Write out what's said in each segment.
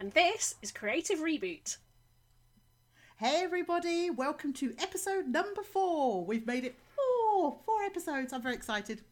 And this is Creative Reboot. Hey everybody, welcome to episode number four. We've made it four, four episodes. I'm very excited.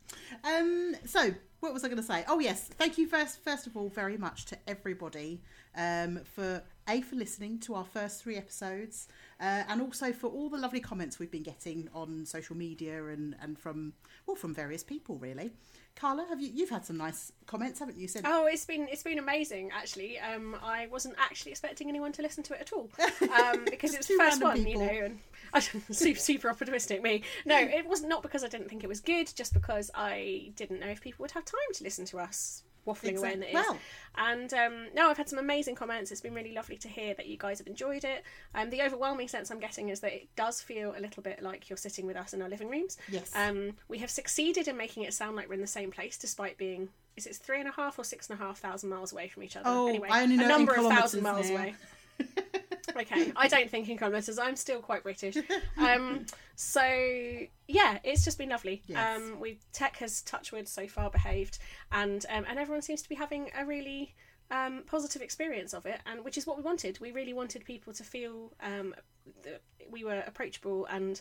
Um, so what was I going to say? Oh yes, thank you first, first of all, very much to everybody um, for a for listening to our first three episodes, uh, and also for all the lovely comments we've been getting on social media and and from well from various people really. Carla, have you you've had some nice comments, haven't you? Said Oh, it's been it's been amazing actually. Um, I wasn't actually expecting anyone to listen to it at all um, because it was the first one, people. you know. And I, super super optimistic me. No, it was not because I didn't think it was good, just because I didn't know if people would have time to listen to us waffling away in the well. And um, no, I've had some amazing comments. It's been really lovely to hear that you guys have enjoyed it. Um, the overwhelming sense I'm getting is that it does feel a little bit like you're sitting with us in our living rooms. Yes. Um, we have succeeded in making it sound like we're in the same place, despite being is it three and a half or six and a half thousand miles away from each other? Oh, anyway, I only know a number of thousand miles now. away. okay, I don't think in kilometres. I'm still quite British. Um, so yeah, it's just been lovely. Yes. Um, we tech has touchwood so far behaved, and um, and everyone seems to be having a really um, positive experience of it, and which is what we wanted. We really wanted people to feel um, that we were approachable and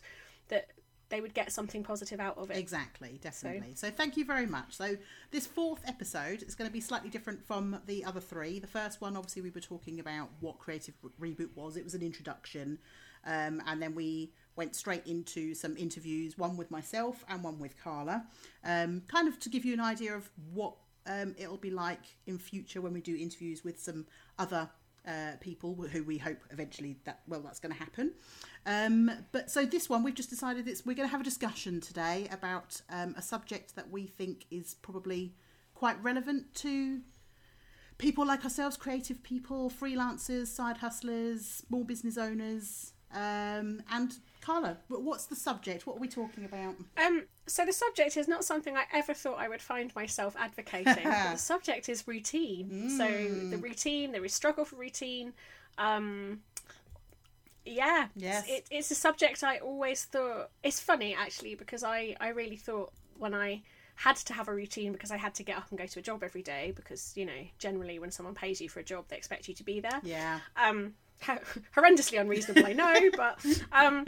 that they would get something positive out of it. Exactly, definitely. So. thank you very much. So this fourth episode is going to be slightly different from the other three. The first one, obviously, we were talking about what Creative Reboot was. It was an introduction, um, and then we went straight into some interviews, one with myself and one with Carla, um, kind of to give you an idea of what um, it'll be like in future when we do interviews with some other uh, people who we hope eventually that well that's going to happen. Um, but so this one we've just decided it's we're going to have a discussion today about um, a subject that we think is probably quite relevant to people like ourselves, creative people, freelancers, side hustlers, small business owners. Um, and Carla, wh- what's the subject? What are we talking about? Um, so the subject is not something I ever thought I would find myself advocating. but the subject is routine. So the routine, there is struggle for routine. Yeah, Yes. it, it's a subject I always thought. It's funny actually because I I really thought when I had to have a routine because I had to get up and go to a job every day because you know generally when someone pays you for a job they expect you to be there Yeah, um ho- horrendously unreasonable i know but um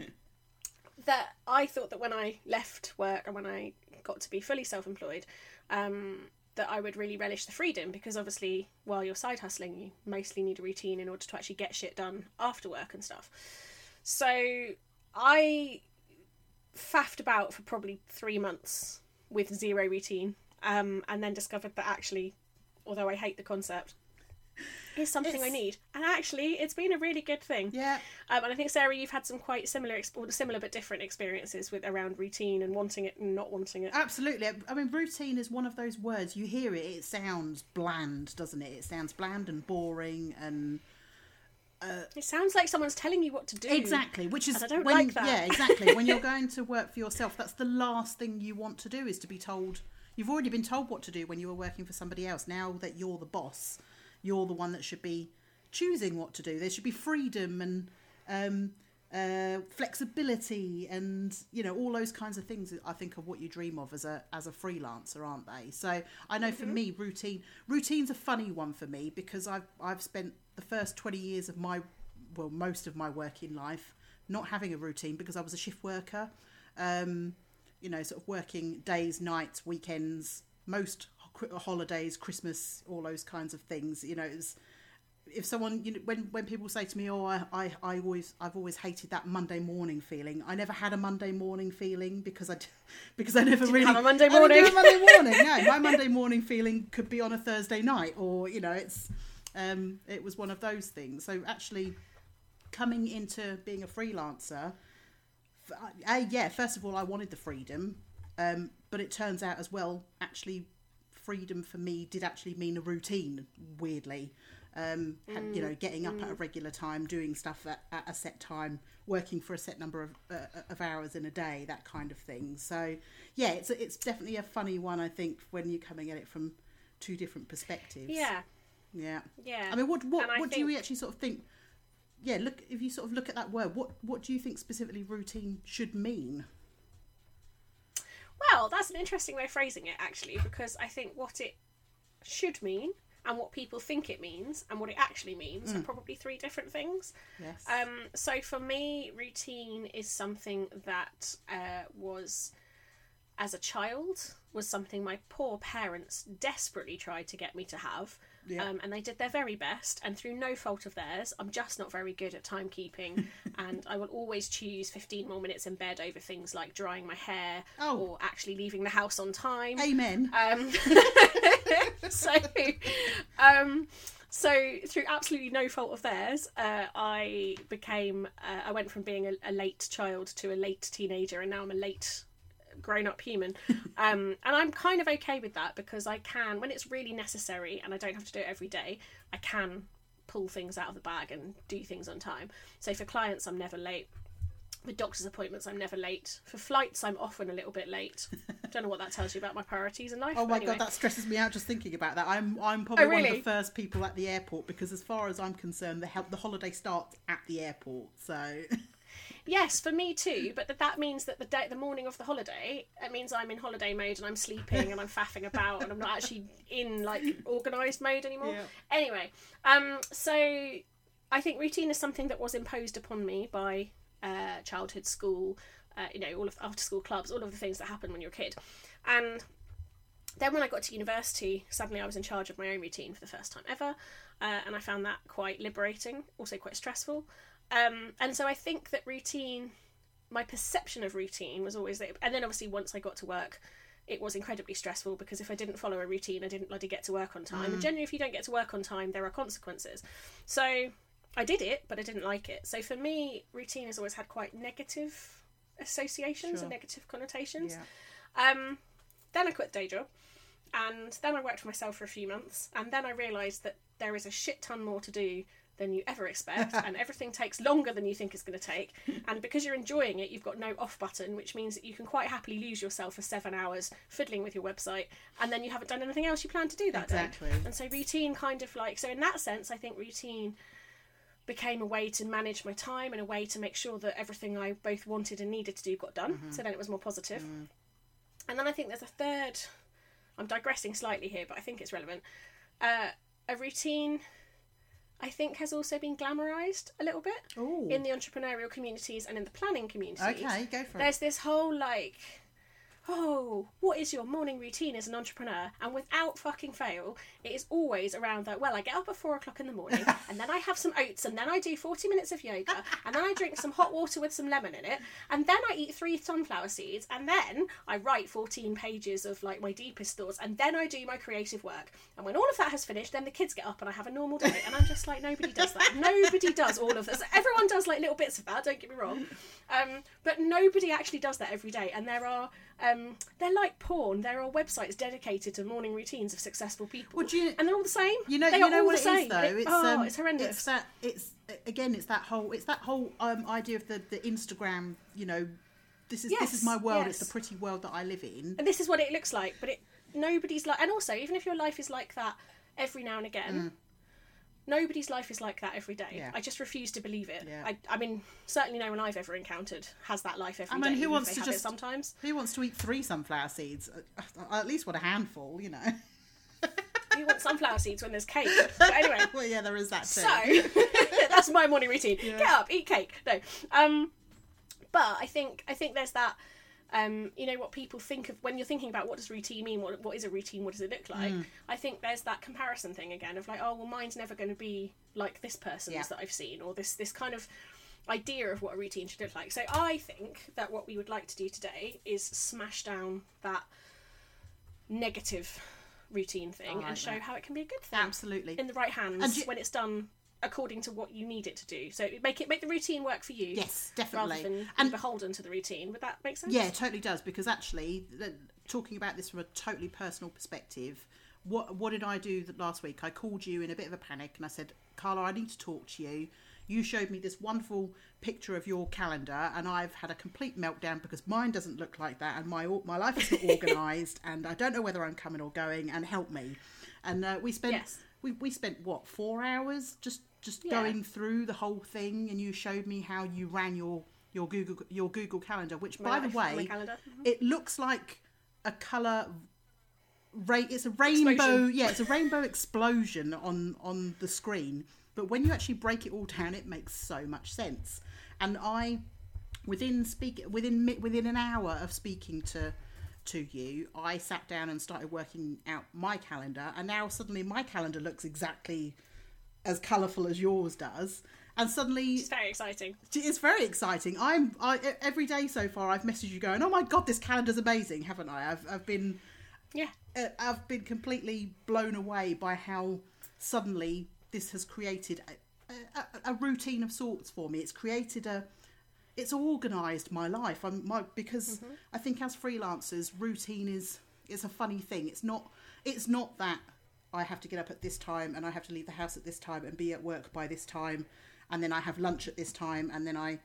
that i thought that when i left work and when i got to be fully self-employed um that i would really relish the freedom because obviously while you're side hustling you mostly need a routine in order to actually get shit done after work and stuff. So i faffed about for probably three months with zero routine um and then discovered that actually although i hate the concept is something I need. And actually, it's been a really good thing. yeah. Um, and I think Sarah, you've had some quite similar, ex- similar but different experiences with around routine and wanting it and not wanting it. Absolutely. I mean, routine is one of those words. You hear it, it sounds bland, doesn't it? It sounds bland and boring and It sounds like someone's telling you what to do. exactly, which is I don't when like that. yeah, exactly. when you're going to work for yourself, that's the last thing you want to do is to be told. You've already been told what to do when you were working for somebody else. Now that you're the boss, you're the one that should be choosing what to do. There should be freedom and um, uh, flexibility, and you know all those kinds of things. I think are what you dream of as a as a freelancer, aren't they? So I know for me, routine routine's a funny one for me because I've I've spent the first twenty years of my well most of my working life not having a routine because I was a shift worker. Um, you know, sort of working days, nights, weekends, most holidays, Christmas, all those kinds of things. You know, was, if someone, you know, when when people say to me, "Oh, I, I, I always, I've always hated that Monday morning feeling," I never had a Monday morning feeling because I because I never really have a Monday I didn't morning. have a Monday morning. No, my Monday morning feeling could be on a Thursday night, or you know, it's, um, it was one of those things. So actually, coming into being a freelancer, uh, yeah, first of all, I wanted the freedom, um, but it turns out as well, actually, freedom for me did actually mean a routine. Weirdly, um, had, you know, getting up at a regular time, doing stuff at, at a set time, working for a set number of uh, of hours in a day, that kind of thing. So, yeah, it's it's definitely a funny one. I think when you're coming at it from two different perspectives. Yeah, yeah. yeah. I mean, what what what do you actually sort of think? Yeah, look if you sort of look at that word, what what do you think specifically routine should mean? Well, that's an interesting way of phrasing it, actually, because I think what it should mean and what people think it means and what it actually means Mm. are probably three different things. Yes. Um, so for me, routine is something that uh, was, as a child, was something my poor parents desperately tried to get me to have. Yeah. Um, and they did their very best, and through no fault of theirs, I'm just not very good at timekeeping, and I will always choose 15 more minutes in bed over things like drying my hair Oh. or actually leaving the house on time. Amen. Um, so, um, so through absolutely no fault of theirs, uh, I became. Uh, I went from being a, a late child to a late teenager, and now I'm a late grown-up human. Um, and I'm kind of okay with that because I can, when it's really necessary, and I don't have to do it every day. I can pull things out of the bag and do things on time. So for clients, I'm never late. For doctor's appointments, I'm never late. For flights, I'm often a little bit late. Don't know what that tells you about my priorities in life. Oh my anyway. god, that stresses me out just thinking about that. I'm I'm probably Oh, one of the first people at the airport because, as far as I'm concerned, the hel- the holiday starts at the airport. So Yes, for me too. But that that means that the day, the morning of the holiday, it means I'm in holiday mode and I'm sleeping and I'm faffing about and I'm not actually in like organised mode anymore. Yeah. Anyway, um, so I think routine is something that was imposed upon me by uh, childhood school, uh, you know, all of after school clubs, all of the things that happen when you're a kid, and then when I got to university, suddenly I was in charge of my own routine for the first time ever, uh, and I found that quite liberating, also quite stressful. Um, and so I think that routine, my perception of routine was always that, and then obviously once I got to work, it was incredibly stressful because if I didn't follow a routine, I didn't bloody get to work on time. And generally, if you don't get to work on time, there are consequences. So I did it, but I didn't like it. So for me, routine has always had quite negative associations Sure. and negative connotations. yeah, Um, then I quit the day job, and then I worked for myself for a few months, and then I realised that there is a shit ton more to do than you ever expect, and everything takes longer than you think it's going to take. And because you're enjoying it, you've got no off button, which means that you can quite happily lose yourself for seven hours fiddling with your website, and then you haven't done anything else you plan to do that Exactly. day. And so routine kind of like so in that sense, I think routine became a way to manage my time and a way to make sure that everything I both wanted and needed to do got done. So then it was more positive. And then I think there's a third. I'm digressing slightly here, but I think it's relevant. Uh, a routine, I think, has also been glamorized a little bit Ooh. in the entrepreneurial communities and in the planning communities. okay, go for it. There's this whole like, oh, what is your morning routine as an entrepreneur? And without fucking fail, it is always around that. Well, I get up at four o'clock in the morning, and then I have some oats, and then I do forty minutes of yoga, and then I drink some hot water with some lemon in it, and then I eat three sunflower seeds, and then I write fourteen pages of like my deepest thoughts, and then I do my creative work. And when all of that has finished, then the kids get up, and I have a normal day. And I'm just like, nobody does that. Nobody does all of this. Everyone does like little bits of that. Don't get me wrong. Um, but nobody actually does that every day. And there are, um, they're like porn. There are websites dedicated to morning routines of successful people. Well, you- and they're all the same. You know, they you are know all what the it is same. though. It- it's oh, um, it's horrendous. It's that it's again, it's that whole it's that whole um, idea of the the Instagram. You know, this is this is my world. It's the pretty world that I live in. and this is what it looks like. But it nobody's like. And also, even if your life is like that every now and again. Nobody's life is like that every day. Yeah. I just refuse to believe it. Yeah. I, I mean, certainly no one I've ever encountered has that life every I day. mean, who wants to just- sometimes? Who wants to eat three sunflower seeds? Uh, I at least want a handful, you know. Who wants sunflower seeds when there's cake? But anyway, well, yeah, there is that too. So that's my morning routine. Get up, eat cake. No, um, but I think I think there's that. Um, you know what people think of when you're thinking about what does routine mean? What what is a routine? What does it look like? Mm. I think there's that comparison thing again of like, oh well, mine's never going to be like this person's Yeah. that I've seen, or this this kind of idea of what a routine should look like. So I think that what we would like to do today is smash down that negative routine thing like and show that. how it can be a good thing Absolutely. in the right hands And you- when it's done according to what you need it to do. So make it make the routine work for you. Yes, definitely. Rather than And beholden to the routine. Would that make sense? Yeah, it totally does because actually, the, talking about this from a totally personal perspective, what what did I do that last week? I called you in a bit of a panic and I said, Carla, I need to talk to you. You showed me this wonderful picture of your calendar, and I've had a complete meltdown because mine doesn't look like that, and my my life is not organised, and I don't know whether I'm coming or going. And help me. And uh, we spent Yes. we we spent what four hours just just Yeah. going through the whole thing, and you showed me how you ran your your Google your Google calendar, which My by the way mm-hmm. it looks like a color ra- it's a rainbow. Explosion. Yeah, it's a rainbow explosion on on the screen. But when you actually break it all down, it makes so much sense. And I, within speak within within an hour of speaking to to you, I sat down and started working out my calendar, and now suddenly my calendar looks exactly as colourful as yours does. And suddenly It's very exciting. it's very exciting. I'm I, every day so far. I've messaged you going, "Oh my god, this calendar's amazing," haven't I? I've I've been Yeah. uh, I've been completely blown away by how suddenly this has created a, a, a routine of sorts for me. It's created a it's organised my life. I'm my because I think as freelancers, routine is it's a funny thing. It's not it's not that I have to get up at this time and I have to leave the house at this time and be at work by this time and then I have lunch at this time and then I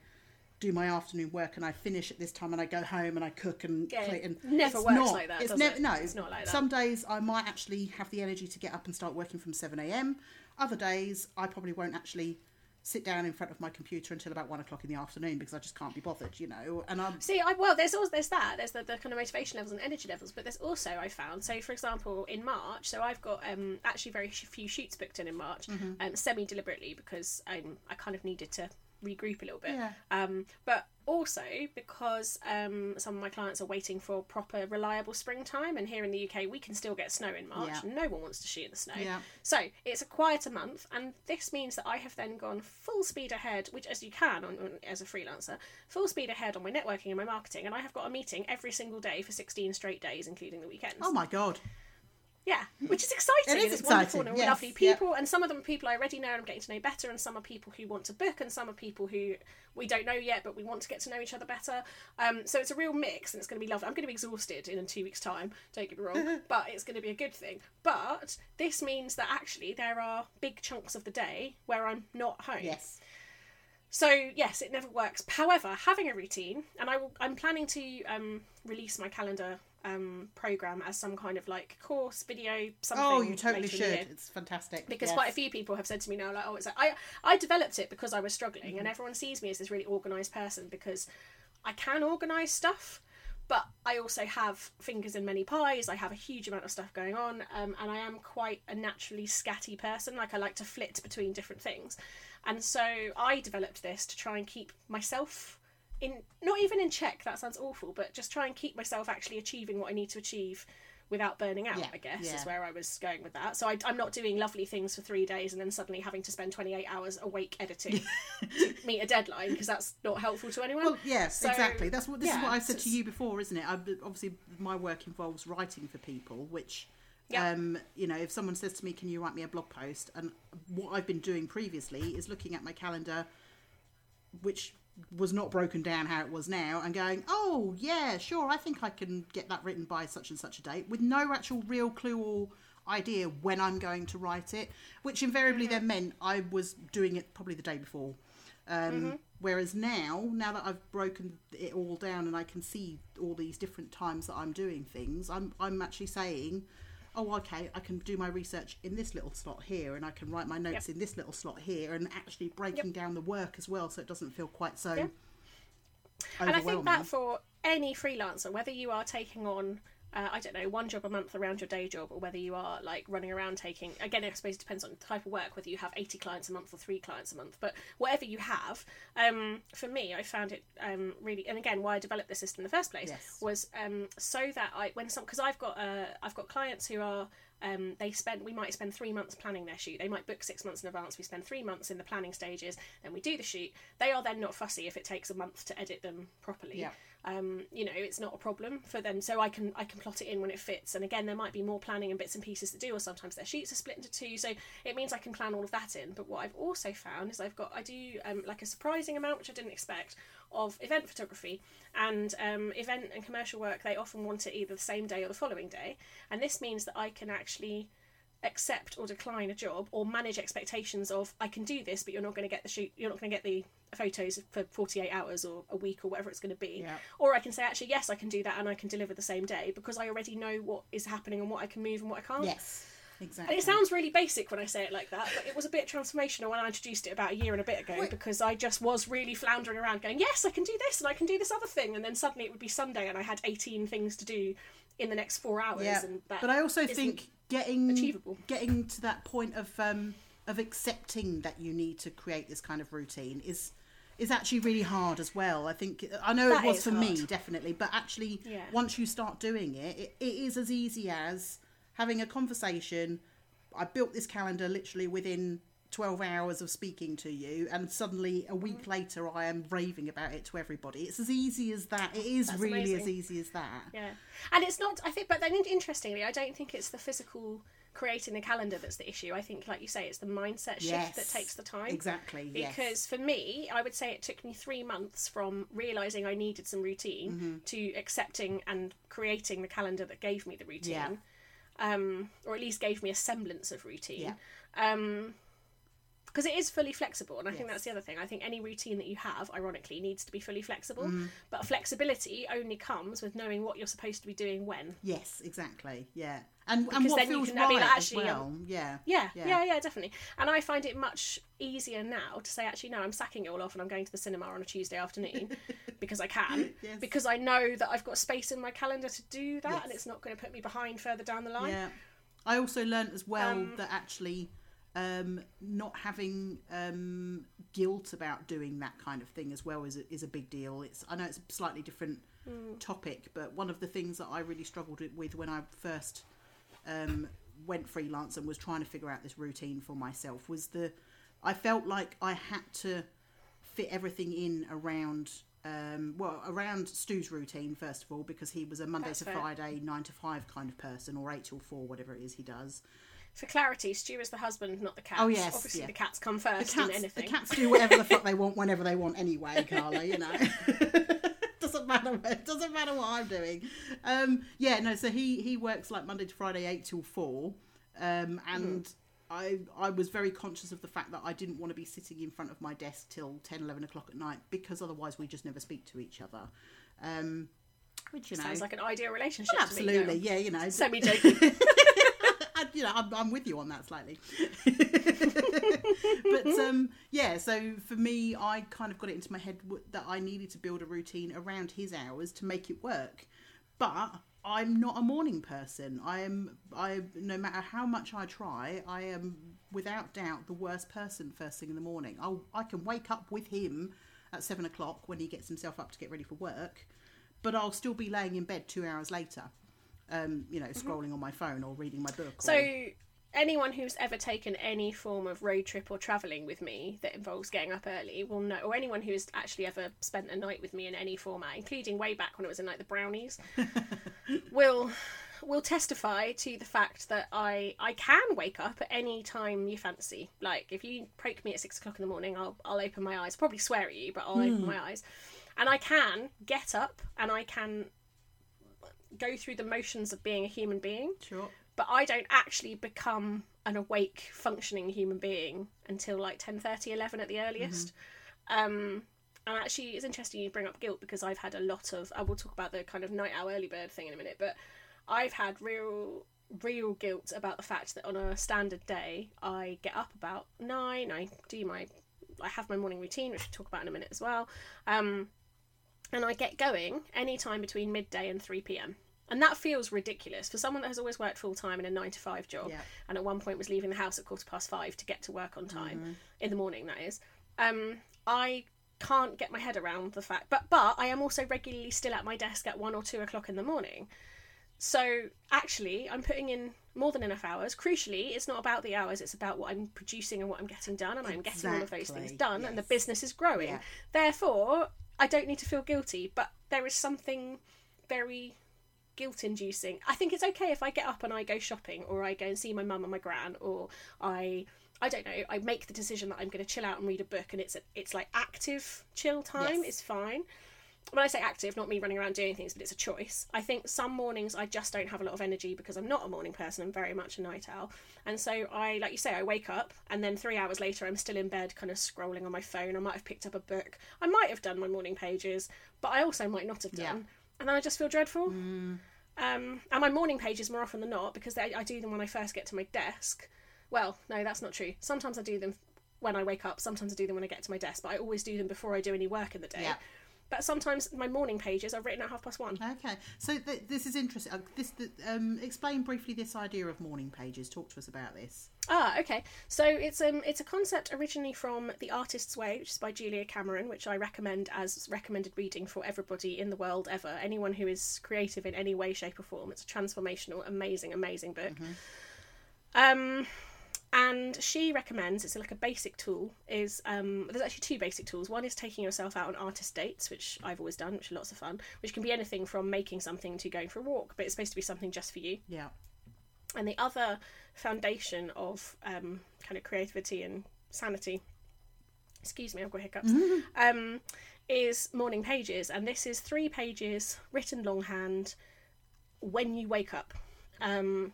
do my afternoon work and I finish at this time and I go home and I cook and Yeah, clean. And never it's works not- like that, It's never it? no. It's not like that. Some days I might actually have the energy to get up and start working from seven a.m. Other days I probably won't actually sit down in front of my computer until about one o'clock in the afternoon because I just can't be bothered, you know. And I'm See, I well, there's also there's that there's the, the kind of motivation levels and energy levels, but there's also I found so for example in March, so I've got um actually very few shoots booked in in March, Mm-hmm. um semi deliberately because um I kind of needed to regroup a little bit, Yeah. um but also because um some of my clients are waiting for proper reliable springtime, and here in the UK we can still get snow in March. Yeah. No one wants to shoot in the snow, Yeah. so it's a quieter month, and this means that I have then gone full speed ahead, which as you can on, on, as a freelancer, full speed ahead on my networking and my marketing, and I have got a meeting every single day for 16 straight days, including the weekends. oh my god. Yeah, which is exciting. It is it's wonderful and yes, lovely people, and some of them are people I already know and I'm getting to know better, and some are people who want to book, and some are people who we don't know yet, but we want to get to know each other better. Um, so it's a real mix, and it's going to be lovely. I'm going to be exhausted in two weeks' time. Don't get me wrong, but it's going to be a good thing. But this means that actually there are big chunks of the day where I'm not home. Yes. So yes, it never works. However, having a routine, and I will, I'm planning to um, release my calendar um, program as some kind of like course video something. Oh, you totally later in the should. It's fantastic. Because Yes. quite a few people have said to me now, like, oh, it's like, I I developed it because I was struggling, and everyone sees me as this really organised person because I can organise stuff, but I also have fingers in many pies. I have a huge amount of stuff going on, um, and I am quite a naturally scatty person. Like I like to flit between different things, and so I developed this to try and keep myself in not even in check. That sounds awful, but just try and keep myself actually achieving what I need to achieve. Without burning out, Yeah, I guess yeah. is where I was going with that. So I, I'm not doing lovely things for three days and then suddenly having to spend 28 hours awake editing to meet a deadline because that's not helpful to anyone. Well, yes, So, exactly. That's what this is what i've said to you before, isn't it? I, obviously, my work involves writing for people, which, Yeah. um, you know, if someone says to me, "Can you write me a blog post?" and what I've been doing previously is looking at my calendar, which was not broken down how it was now, and going, "Oh, yeah, sure, I think I can get that written by such and such a date," with no actual real clue or idea when I'm going to write it, which invariably then meant I was doing it probably the day before. Um, Whereas now, now that I've broken it all down and I can see all these different times that I'm doing things, I'm I'm actually saying, oh, okay, I can do my research in this little slot here, and I can write my notes in this little slot here, and actually breaking down the work as well, so it doesn't feel quite so. Yeah. and I think that for any freelancer, whether you are taking on, uh, I don't know, one job a month around your day job, or whether you are like running around taking, again, I suppose it depends on the type of work, whether you have 80 clients a month or three clients a month, but whatever you have, um, for me, I found it um, really, and again, why I developed this system in the first place Yes. was um, so that I, when some, because I've got, uh, I've got clients who are, um, they spend we might spend three months planning their shoot they might book six months in advance we spend three months in the planning stages then we do the shoot they are then not fussy if it takes a month to edit them properly Yeah. Um, you know it's not a problem for them. So i can i can plot it in when it fits. And again there might be more planning and bits and pieces to do or sometimes their sheets are split into two. So it means i can plan all of that in. But what i've also found is i've got i do um, like a surprising amount which i didn't expect of event photography. And um, event and commercial work they often want it either the same day or the following day. And this means that i can actually accept or decline a job or manage expectations of I can do this but you're not going to get the shoot you're not going to get the photos for 48 hours or a week or whatever it's going to be Yeah. or I can say actually yes I can do that and I can deliver the same day because I already know what is happening and what I can move and what I can't Yes, exactly. and it sounds really basic when I say it like that, but it was a bit transformational when I introduced it about a year and a bit ago Wait. because I just was really floundering around going, yes, I can do this and I can do this other thing. And then suddenly it would be Sunday and I had 18 things to do in the next four hours. yeah. And that But I also think getting achievable. getting to that point of um, of accepting that you need to create this kind of routine is is actually really hard as well. I think I know That it was for me definitely, but actually Yeah. once you start doing it, it, it is as easy as having a conversation. I built this calendar literally within 12 hours of speaking to you and suddenly a week Mm-hmm. later I am raving about it to everybody. It's as easy as that. It is That's really as easy as that. Yeah, and it's not. I think, but then interestingly, I don't think it's the physical creating the calendar that's the issue. I think, like you say, it's the mindset shift Yes. that takes the time. Exactly. yes. Because for me, I would say it took me three months from realizing I needed some routine Mm-hmm. to accepting and creating the calendar that gave me the routine, Yeah. um, or at least gave me a semblance of routine. Yeah. Um, because it is fully flexible, and I think that's the other thing. I think any routine that you have, ironically, needs to be fully flexible. Mm. But flexibility only comes with knowing what you're supposed to be doing when. Yes, exactly. Yeah, and and what then you feels can right be like, as actually, well. yeah, Yeah, Yeah. yeah, yeah, definitely. And I find it much easier now to say, actually, no, I'm sacking it all off and I'm going to the cinema on a Tuesday afternoon because I can. Yes. Because I know that I've got space in my calendar to do that Yes. and it's not going to put me behind further down the line. yeah. I also learnt as well Um, that actually um, not having um, guilt about doing that kind of thing as well is a, is a big deal. It's I know it's a slightly different Hmm. topic, but one of the things that I really struggled with when I first um, went freelance and was trying to figure out this routine for myself was the I felt like I had to fit everything in around um, well around Stu's routine first of all because he was a Monday That's to fair. Friday nine to five kind of person or eight till four whatever it is he does. For clarity, Stu is the husband, not the cat. Oh, yes, Obviously, yeah. the cats come first in cats, the anything. cats do whatever the fuck they want whenever they want anyway, Carla. You know, doesn't matter. What, doesn't matter what I'm doing. Um, yeah, no. So he he works like Monday to Friday, eight till four, um, and. I, I was very conscious of the fact that I didn't want to be sitting in front of my desk till 10, 11 o'clock at night because otherwise we just never speak to each other. Um, which, you know, Sounds like an ideal relationship. well, to me, absolutely, Gail. yeah, you know. Semi joking. You know, I'm, I'm with you on that slightly. but um, yeah, so for me, I kind of got it into my head that I needed to build a routine around his hours to make it work. But I'm not a morning person. I am. I no matter how much I try, I am without doubt the worst person first thing in the morning. I I can wake up with him at seven o'clock when he gets himself up to get ready for work, but I'll still be laying in bed two hours later. Um, you know, scrolling on my phone or reading my book. So, or, anyone who's ever taken any form of road trip or travelling with me that involves getting up early will know, or anyone who's actually ever spent a night with me in any format, including way back when it was in like the brownies, will will testify to the fact that I I can wake up at any time you fancy. Like if you poke me at six o'clock in the morning, I'll I'll open my eyes. Probably swear at you, but I'll open my eyes, and I can get up and I can go through the motions of being a human being sure. but I don't actually become an awake functioning human being until like 10:30 11 at the earliest. Um and actually it's interesting you bring up guilt because I've had a lot of I will talk about the kind of night owl early bird thing in a minute, but I've had real real guilt about the fact that on a standard day I get up about 9, I do my I have my morning routine which we'll talk about in a minute as well. Um and I get going any time between midday and 3 p.m. And that feels ridiculous for someone that has always worked full time in a nine to five job, Yeah. and at one point was leaving the house at quarter past five to get to work on time in the morning. That is, um, I can't get my head around the fact, but but I am also regularly still at my desk at one or two o'clock in the morning. So actually, I'm putting in more than enough hours. Crucially, it's not about the hours; it's about what I'm producing and what I'm getting done, and I'm getting all of those things Exactly, done, and the business is growing. Yeah. Therefore, I don't need to feel guilty. But there is something very guilt inducing. I think it's okay if I get up and I go shopping or I go and see my mum and my gran or I I don't know, I make the decision that I'm going to chill out and read a book and it's a, it's like active chill time Yes. is fine. When I say active, not me running around doing things, but it's a choice. I think some mornings I just don't have a lot of energy because I'm not a morning person. I'm very much a night owl, and so I, like you say, I wake up and then three hours later I'm still in bed, kind of scrolling on my phone. I might have picked up a book. I might have done my morning pages, but I also might not have done. Yeah. And then I just feel dreadful. Um, and my morning pages more often than not because they, I do them when I first get to my desk. Well, no, that's not true. Sometimes I do them when I wake up. Sometimes I do them when I get to my desk, but I always do them before I do any work in the day. Yeah. But sometimes my morning pages are written at half past one. Okay, so th- this is interesting. Uh, this th- um, explain briefly this idea of morning pages. Talk to us about this. Ah, okay. So it's um it's a concept originally from The Artist's Way, which is by Julia Cameron, which I recommend as recommended reading for everybody in the world ever. Anyone who is creative in any way, shape, or form. It's a transformational, amazing, amazing book. Um, and she recommends it's like a basic tool. Is um, there's actually two basic tools. One is taking yourself out on artist dates, which I've always done, which are lots of fun. Which can be anything from making something to going for a walk, but it's supposed to be something just for you. Yeah. And the other foundation of um, kind of creativity and sanity, excuse me, I've got hiccups, um, is morning pages. And this is three pages written longhand when you wake up. Um,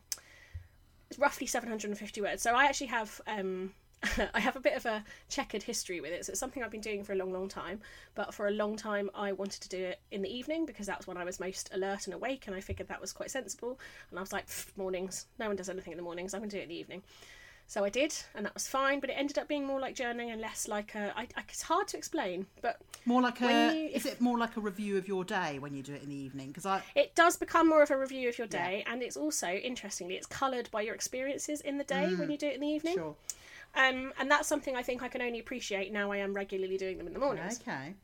roughly 750 words. So I actually have. Um, I have a bit of a checkered history with it. So it's something I've been doing for a long, long time. But for a long time, I wanted to do it in the evening because that was when I was most alert and awake, and I figured that was quite sensible. And I was like, mornings. No one does anything in the mornings. I'm going to do it in the evening. So I did, and that was fine. But it ended up being more like journaling and less like a. I, I, it's hard to explain, but More like a. You- Is it more like a review of your day when you do it in the evening? Because I. it does become more of a review of your day, and it's also interestingly, it's coloured by your experiences in the day when you do it in the evening. Sure. Um, and that's something I think I can only appreciate now I am regularly doing them in the mornings. Okay.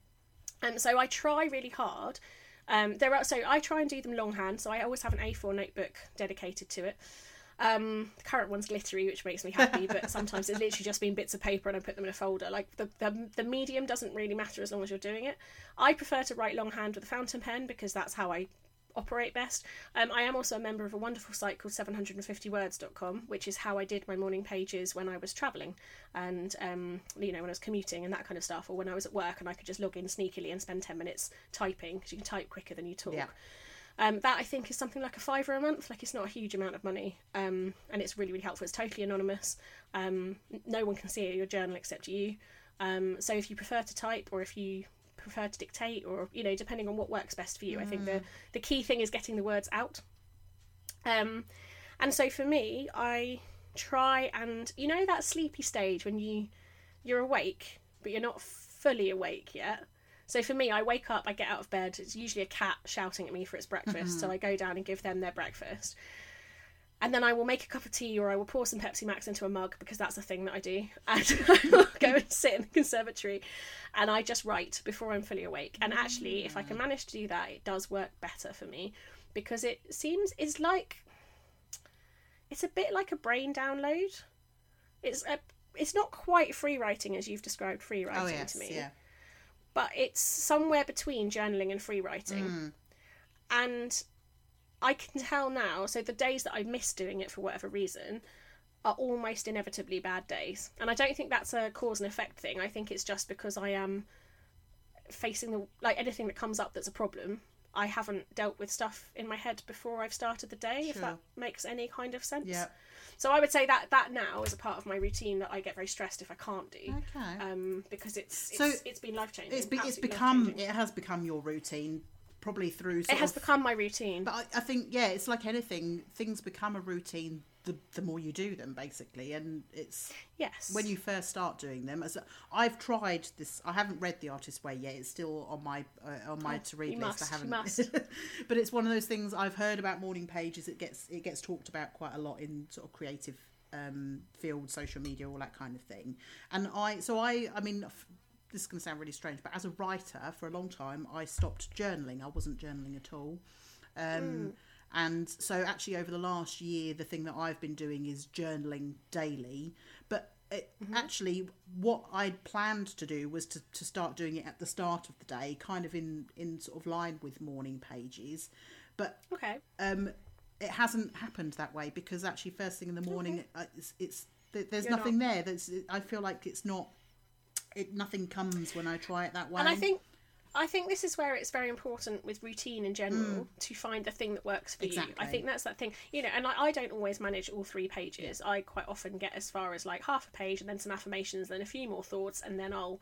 And so I try really hard. Um, there are so I try and do them longhand. So I always have an A4 notebook dedicated to it. Um, the current one's glittery, which makes me happy, but sometimes it's literally just been bits of paper and I put them in a folder. Like the, the the medium doesn't really matter as long as you're doing it. I prefer to write longhand with a fountain pen because that's how I operate best. Um, I am also a member of a wonderful site called 750words.com, which is how I did my morning pages when I was travelling and, um, you know, when I was commuting and that kind of stuff, or when I was at work and I could just log in sneakily and spend 10 minutes typing because you can type quicker than you talk. Yeah. Um, that I think is something like a fiver a month. Like it's not a huge amount of money, um, and it's really really helpful. It's totally anonymous. Um, no one can see your journal except you. Um, so if you prefer to type or if you prefer to dictate, or you know, depending on what works best for you, I think the the key thing is getting the words out. Um, and so for me, I try and you know that sleepy stage when you you're awake but you're not fully awake yet. So for me, I wake up, I get out of bed. It's usually a cat shouting at me for its breakfast, so mm-hmm. I go down and give them their breakfast. And then I will make a cup of tea or I will pour some Pepsi Max into a mug because that's a thing that I do. And I will go and sit in the conservatory and I just write before I'm fully awake. And actually, if I can mm. manage to do that, it does work better for me because it seems it's like it's a bit like a brain download. It's a it's not quite free writing as you've described free oh, writing Oh yes. to me Yeah. But it's somewhere between journaling and free writing. Mm. And I can tell now, so the days that I miss doing it for whatever reason are almost inevitably bad days. And I don't think that's a cause and effect thing. I think it's just because I am facing the like anything that comes up that's a problem. I haven't dealt with stuff in my head before I've started the day, if that makes any kind of sense. Yeah. So I would say that that now is a part of my routine that I get very stressed if I can't do. Okay. Um, because it's it's, So, it's been life changing. it's be, it's become it has become your routine probably through It has of, become my routine. but I, I think yeah it's like anything things become a routine the, the more you do them basically and it's yes. when you first start doing them as I've tried this I haven't read the artist way yet it's still on my uh, on my to read list must, I haven't must. but it's one of those things I've heard about morning pages it gets it gets talked about quite a lot in sort of creative um field social media all that kind of thing and I so I I mean this is going to sound really strange but as a writer for a long time I stopped journaling. I wasn't journaling at all. Um and so actually over the last year the thing that I've been doing is journaling daily. But it, actually what I'd planned to do was to, to start doing it at the start of the day kind of in in sort of line with morning pages. But okay. um it hasn't happened that way because actually first thing in the morning uh, it's, it's there's You're nothing there that's I feel like it's not it nothing comes when I try it that way And I think I think this is where it's very important with routine in general to find the thing that works for you. I Mm. Think that's that thing, you know. And I, I don't always manage all three pages. I quite often get as far as like half a page and then some affirmations, then a few more thoughts, and then I'll.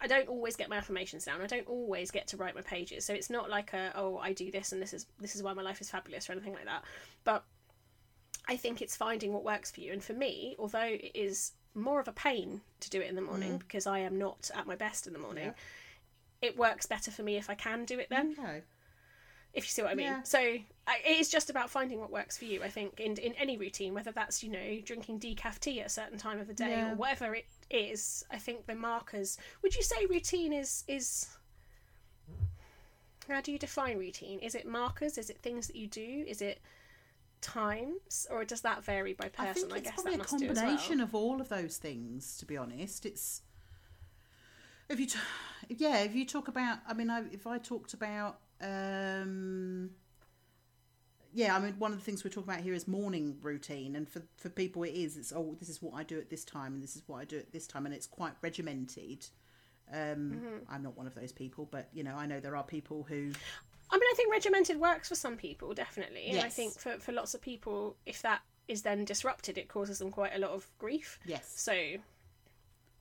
I don't always get my affirmations down. I don't always get to write my pages. So it's not like a oh I do this and this is this is why my life is fabulous or anything like that. But I think it's finding what works for you. And for me, although it is more of a pain to do it in the morning mm. because I am not at my best in the morning, it works better for me if I can do it then. Okay. if you see what I mean. Yeah. So it is just about finding what works for you. I think in in any routine, whether that's you know drinking decaf tea at a certain time of the day Yeah. or whatever it is. I think the markers. Would you say routine is is how do you define routine? Is it markers? Is it things that you do? Is it times, or does that vary by person? I think it's guess probably a as well. combination of all of those things. To be honest, it's if you, t- yeah, if you talk about, I mean, I, if I talked about, um, yeah, I mean, one of the things we're talking about here is morning routine, and for for people, it is. It's oh, this is what I do at this time, and this is what I do at this time, and it's quite regimented. Um, Mm-hmm. I'm not one of those people, but you know, I know there are people who I mean, I think regimented works for some people, definitely. And I think for, for lots of people, if that is then disrupted, it causes them quite a lot of grief. yes, So,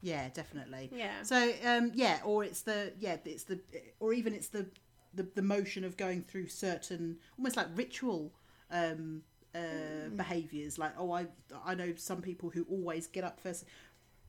Yeah, definitely. Yeah. So um, yeah, or it's the yeah, it's the or even it's the the, the motion of going through certain almost like ritual um, uh, Mm. behaviors. Like oh, I I know some people who always get up first.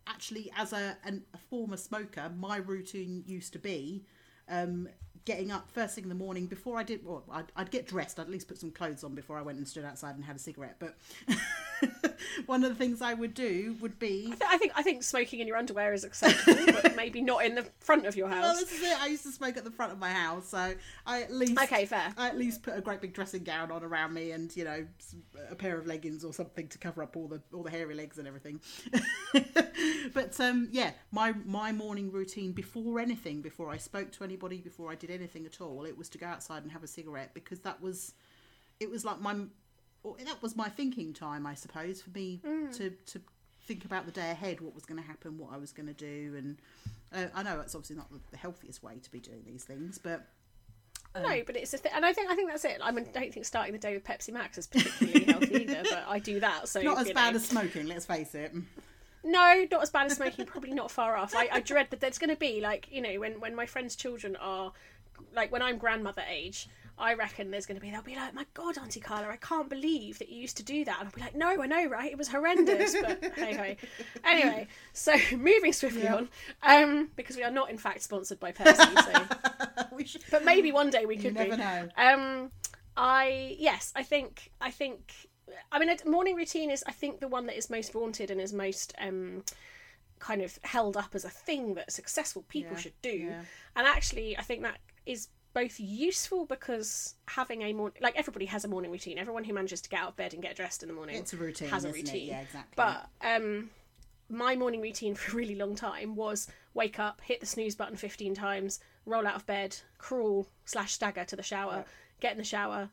Actually, as a an, a former smoker, my routine used to be. Um, getting up first thing in the morning before I did, well, I'd, I'd get dressed. I'd at least put some clothes on before I went and stood outside and had a cigarette. But one of the things I would do would be I, th- I think I think smoking in your underwear is acceptable, but maybe not in the front of your house. Well, this is it. I used to smoke at the front of my house, so I at least Okay, fair. I at least put a great big dressing gown on around me, and you know, a pair of leggings or something to cover up all the all the hairy legs and everything. but um, yeah, my my morning routine before anything, before I spoke to anybody, before I did anything at all, it was to go outside and have a cigarette because that was it was like my or that was my thinking time, I suppose, for me to to think about the day ahead, what was going to happen, what I was going to do, and uh, I know it's obviously not the- healthiest way to be doing these things, but no, but it's a thing, and I think I think that's it. I mean, I don't think starting the day with Pepsi Max is particularly healthy either, but I do that. So not as you bad know. as smoking. Let's face it. No, not as bad as smoking. Probably not far off. I, I dread that there's going to be like you know when when my friends' children are like when I'm grandmother age. I reckon there's going to be they'll be like, my God, Auntie Carla, I can't believe that you used to do that. And I'll be like, no, I know, right? It was horrendous, but hey hey. Anyway, so moving swiftly Yeah. on, um, because we are not in fact sponsored by Pepsi, so we should, but maybe one day we you could never be. know. Um, I yes, I think I think I mean a morning routine is I think the one that is most vaunted and is most um kind of held up as a thing that successful people Yeah, should do. yeah. And actually, I think that is both useful because having a morning like everybody has a morning routine. Everyone who manages to get out of bed and get dressed in the morning It's a routine, has a routine. it? Yeah, exactly. But um, my morning routine for a really long time was wake up, hit the snooze button 15 times, roll out of bed, crawl slash stagger to the shower, get in the shower,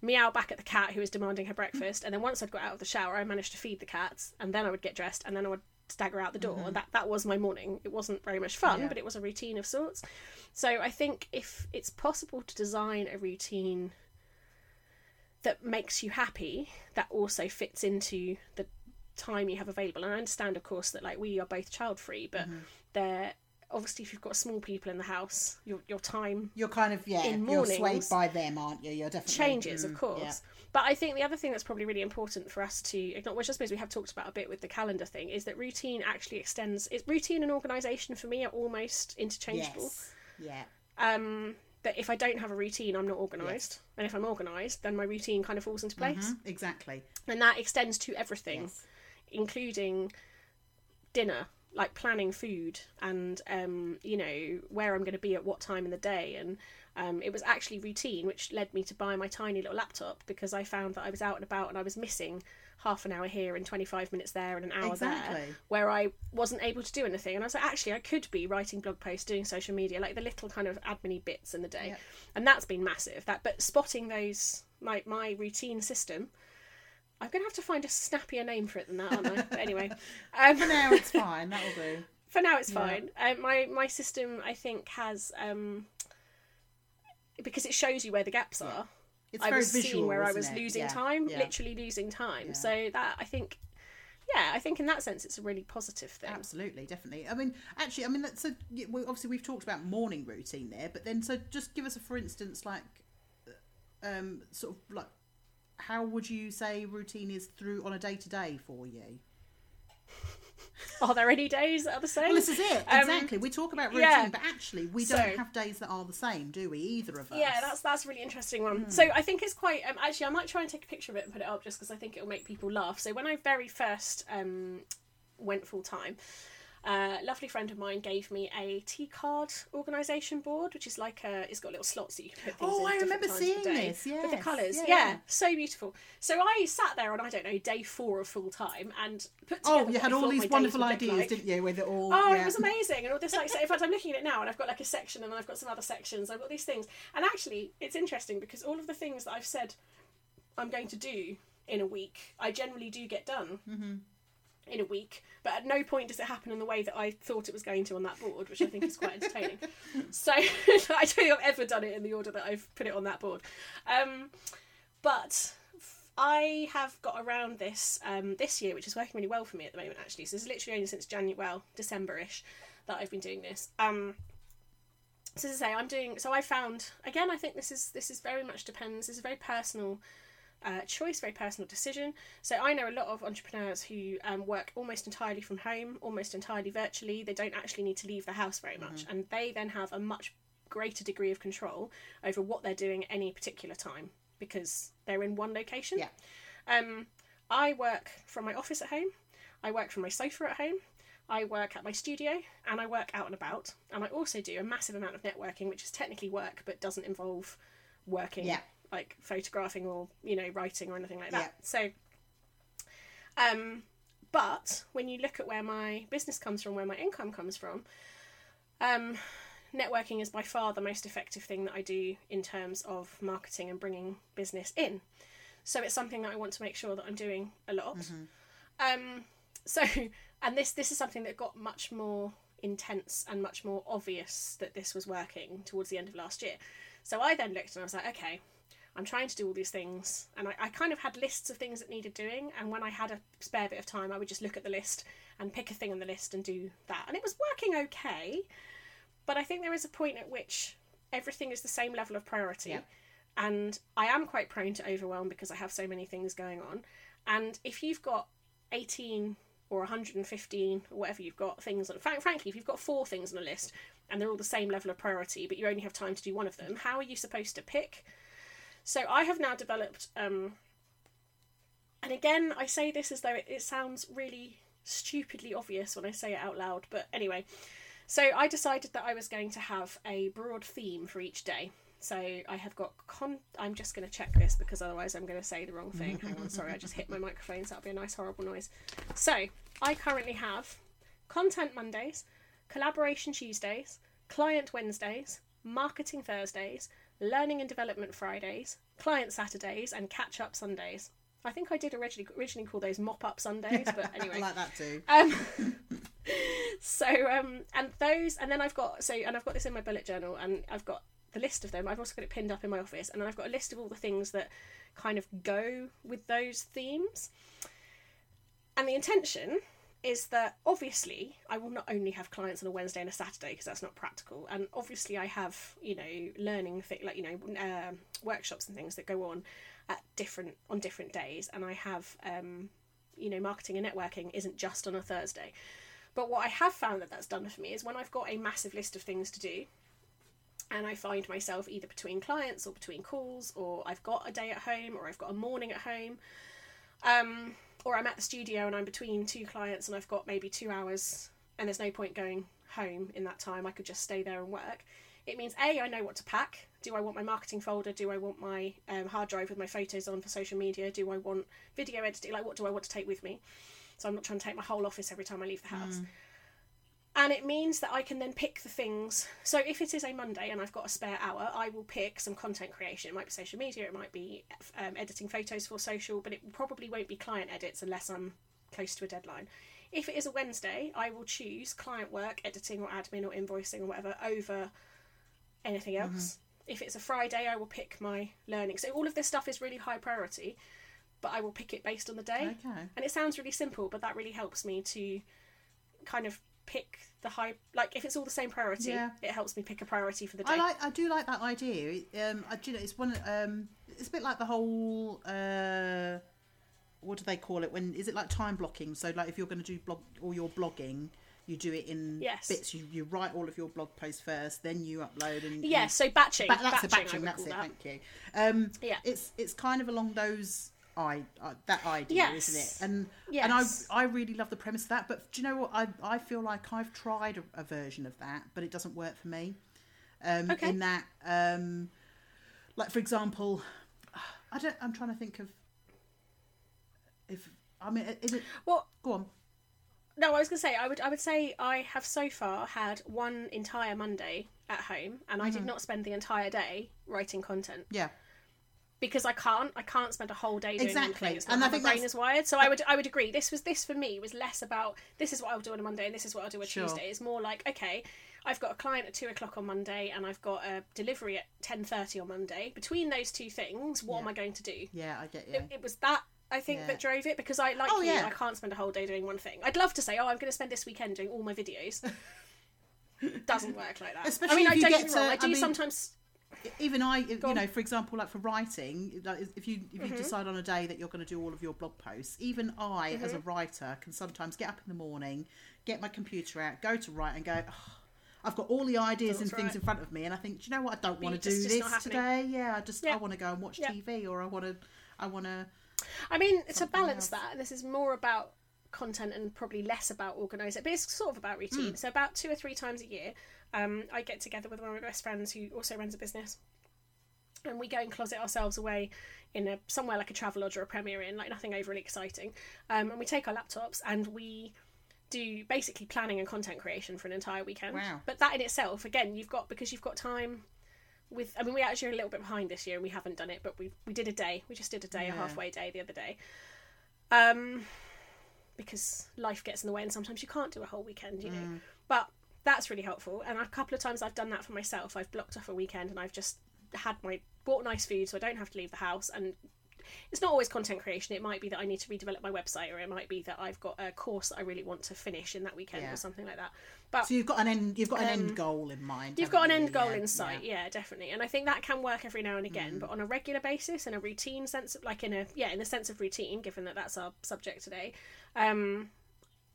meow back at the cat who was demanding her breakfast, and then once I'd got out of the shower, I managed to feed the cats, and then I would get dressed, and then I would stagger out the door. And that that was my morning. It wasn't very much fun, Yeah. but it was a routine of sorts. So I think if it's possible to design a routine that makes you happy that also fits into the time you have available and i understand of course that like we are both child free but Mm-hmm. they're obviously if you've got small people in the house your, your time you're kind of yeah, in you're swayed by them, aren't you? You're definitely changes of mm, course yeah. but i think the other thing that's probably really important for us to acknowledge which i suppose we have talked about a bit with the calendar thing is that routine actually extends it's routine and organization for me are almost interchangeable Yes. Yeah. um that if i don't have a routine i'm not organized and if i'm organized then my routine kind of falls into place Mhm, Exactly. and that extends to everything Yes. including dinner like planning food and um, you know where i'm going to be at what time in the day. And um, it was actually routine which led me to buy my tiny little laptop because i found that i was out and about and i was missing half an hour here and 25 minutes there and an hour there where i wasn't able to do anything. And i was like actually i could be writing blog posts doing social media like the little kind of admin bits in the day. Yep. and that's been massive. That but spotting those my my routine system I'm gonna have to find a snappier name for it than that, aren't I? But anyway, um, For now, it's fine. That'll do. for now it's fine. Um, my my system, I think, has um, because it shows you where the gaps are. It's I very was visual, seeing where I was it? losing Yeah, time, yeah. literally losing time. So that I think, yeah, I think in that sense it's a really positive thing. Absolutely, definitely. I mean, actually, I mean, that's so. Obviously, we've talked about morning routine there, but then, so just give us a for instance, like, um, sort of like, how would you say routine is through on a day to day for you? are there any days that are the same? Well, this is it. Um, Exactly. we talk about routine, yeah. but actually, we don't have days that are the same, do we? Either of us. Yeah, that's that's a really interesting one. So I think it's quite. Um, actually, I might try and take a picture of it and put it up just because I think it'll make people laugh. So when I very first um, went full time, a lovely friend of mine gave me a T card organisation board, which is like a. It's got little slots that you can put things Oh, in. I remember times of the seeing this, with the colours. Yeah, Yeah, yeah. so beautiful. So I sat there on I don't know day four of full time and put together. Oh, you had all these wonderful ideas, like. didn't you? With it all. Oh, yeah. it was amazing, and all this like. So in fact, I'm looking at it now, and I've got like a section, and then I've got some other sections. I've got these things, and actually, it's interesting because all of the things that I've said I'm going to do in a week, I generally do get done Mm-hmm. In a week. But at no point does it happen in the way that I thought it was going to on that board, which I think is quite entertaining. so I don't think I've ever done it in the order that I've put it on that board. Um, but I have got around this um, this year, which is working really well for me at the moment. Actually, so it's literally only since January, well, December-ish, that I've been doing this. Um, so to say, I'm doing. So I found again. I think this is this is very much depends. This is a very personal uh, choice, very personal decision. So I know a lot of entrepreneurs who um, work almost entirely from home, almost entirely virtually. They don't actually need to leave the house very much, and they then have a much greater degree of control over what they're doing at any particular time because they're in one location. Yeah. Um, I work from my office at home. I work from my sofa at home. I work at my studio and I work out and about. And I also do a massive amount of networking, which is technically work but doesn't involve working, Yeah. Like photographing or you know writing or anything like Yeah. that. So, um, but when you look at where my business comes from, where my income comes from, um, networking is by far the most effective thing that I do in terms of marketing and bringing business in. So it's something that I want to make sure that I'm doing a lot. Um, so, and this this is something that got much more intense and much more obvious that this was working towards the end of last year. So I then looked and I was like, okay, I'm trying to do all these things, and I, I kind of had lists of things that needed doing. And when I had a spare bit of time, I would just look at the list and pick a thing on the list and do that, and it was working okay. But I think there is a point at which everything is the same level of priority. Yeah. And I am quite prone to overwhelm because I have so many things going on. And if you've got 18 or 115 or whatever you've got things on, fran- frankly, if you've got four things on a list and they're all the same level of priority, but you only have time to do one of them, how are you supposed to pick? So I have now developed, um, and again, I say this as though it, it sounds really stupidly obvious when I say it out loud, but anyway. So I decided that I was going to have a broad theme for each day. So I have got con. I'm just going to check this because otherwise I'm going to say the wrong thing. Hang on, sorry, I just hit my microphone, so that'll be a nice horrible noise. So I currently have content Mondays, collaboration Tuesdays, client Wednesdays, marketing Thursdays, learning and development Fridays, client Saturdays, and catch up Sundays. I think I did originally originally call those mop up Sundays, but anyway. I like that too. Um, so um, and those, and then I've got so, and I've got this in my bullet journal, and I've got the list of them. I've also got it pinned up in my office, and then I've got a list of all the things that kind of go with those themes. And the intention is that obviously I will not only have clients on a Wednesday and a Saturday because that's not practical, and obviously I have you know learning thi- like you know um workshops and things that go on at different on different days, and I have um, you know marketing and networking isn't just on a Thursday. But what I have found that that's done for me is when I've got a massive list of things to do, and I find myself either between clients or between calls, or I've got a day at home, or I've got a morning at home, um, or I'm at the studio and I'm between two clients and I've got maybe two hours, and there's no point going home in that time. I could just stay there and work. It means a I know what to pack. Do I want my marketing folder? Do I want my um, hard drive with my photos on for social media? Do I want video editing? Like what do I want to take with me? So I'm not trying to take my whole office every time I leave the house. And it means that I can then pick the things. So if it is a Monday and I've got a spare hour, I will pick some content creation. It might be social media, it might be um, editing photos for social, but it probably won't be client edits unless I'm close to a deadline. If it is a Wednesday, I will choose client work, editing or admin or invoicing or whatever over anything else. If it's a Friday, I will pick my learning. So all of this stuff is really high priority, but I will pick it based on the day. Okay. And it sounds really simple, but that really helps me to kind of pick the high. Like if it's all the same priority, Yeah. it helps me pick a priority for the day. I like. I do like that idea. Um, I, do you know, it's one. Um, it's a bit like the whole uh, what do they call it? When is it like time blocking? So like if you're going to do blog all your blogging, you do it in Yes. bits. You, you write all of your blog posts first, then you upload and Yeah, and- so batching. Ba- that's a batching, I batching. would That's call it. that. Thank you. Yeah. it's it's kind of along those I uh, that idea, isn't it? And Yes. and I I really love the premise of that. But do you know what? I I feel like I've tried a, a version of that, but it doesn't work for me. Um, Okay. In that, um, like for example, I don't. I'm trying to think of if I mean, is it? Well, Go on. no, I was going to say I would I would say I have so far had one entire Monday at home, and I Mm-hmm. did not spend the entire day writing content Yeah. Because I can't I can't spend a whole day doing one Exactly. And I my brain that's- is wired. So I would I would agree. This was this for me was less about this is what I'll do on a Monday and this is what I'll do on Sure. Tuesday. It's more like okay. I've got a client at two o'clock on Monday, and I've got a delivery at ten thirty on Monday. Between those two things, what am I going to do? Yeah, I get you. it, it was that I think Yeah. that drove it because I like Oh, you, yeah. I can't spend a whole day doing one thing. I'd love to say, oh, I'm going to spend this weekend doing all my videos. Doesn't work like that. Especially I mean, if I don't get wrong. to- I do I mean- sometimes. Even I, you on. know, for example, like for writing, like if you if you Mm-hmm. decide on a day that you're going to do all of your blog posts, even I, as a Mm-hmm. writer, can sometimes get up in the morning, get my computer out, go to write, and go. "Oh, I've got all the ideas and things right. in front of me, and I think, do you know what? I don't want to do this today. Yeah, I just Yeah. I want to go and watch Yeah. TV, or I want to, I want to. I mean, to balance else. that, and this is more about content and probably less about organising, but it's sort of about routine. Mm. So about two or three times a year, um, I get together with one of my best friends who also runs a business, and we go and closet ourselves away in a somewhere like a Travelodge or a Premier Inn, like nothing overly exciting, um, and we take our laptops and we do basically planning and content creation for an entire weekend. Wow. But that in itself, again, you've got because you've got time. With, I mean, we actually are a little bit behind this year, and we haven't done it, but we we did a day. We just did a day, Yeah. a halfway day the other day, um, because life gets in the way, and sometimes you can't do a whole weekend, you know. But that's really helpful, and a couple of times I've done that for myself. I've blocked off a weekend, and I've just had my bought nice food, so I don't have to leave the house, and it's not always content creation. It might be that I need to redevelop my website, or it might be that I've got a course that I really want to finish in that weekend, Yeah. or something like that. But So you've got an end. You've got an Um, end goal in mind. You've got an end you? goal Yeah, in sight, yeah. yeah. definitely. And I think that can work every now and again, but on a regular basis, in a routine sense, like in a yeah, in the sense of routine, given that that's our subject today. Um,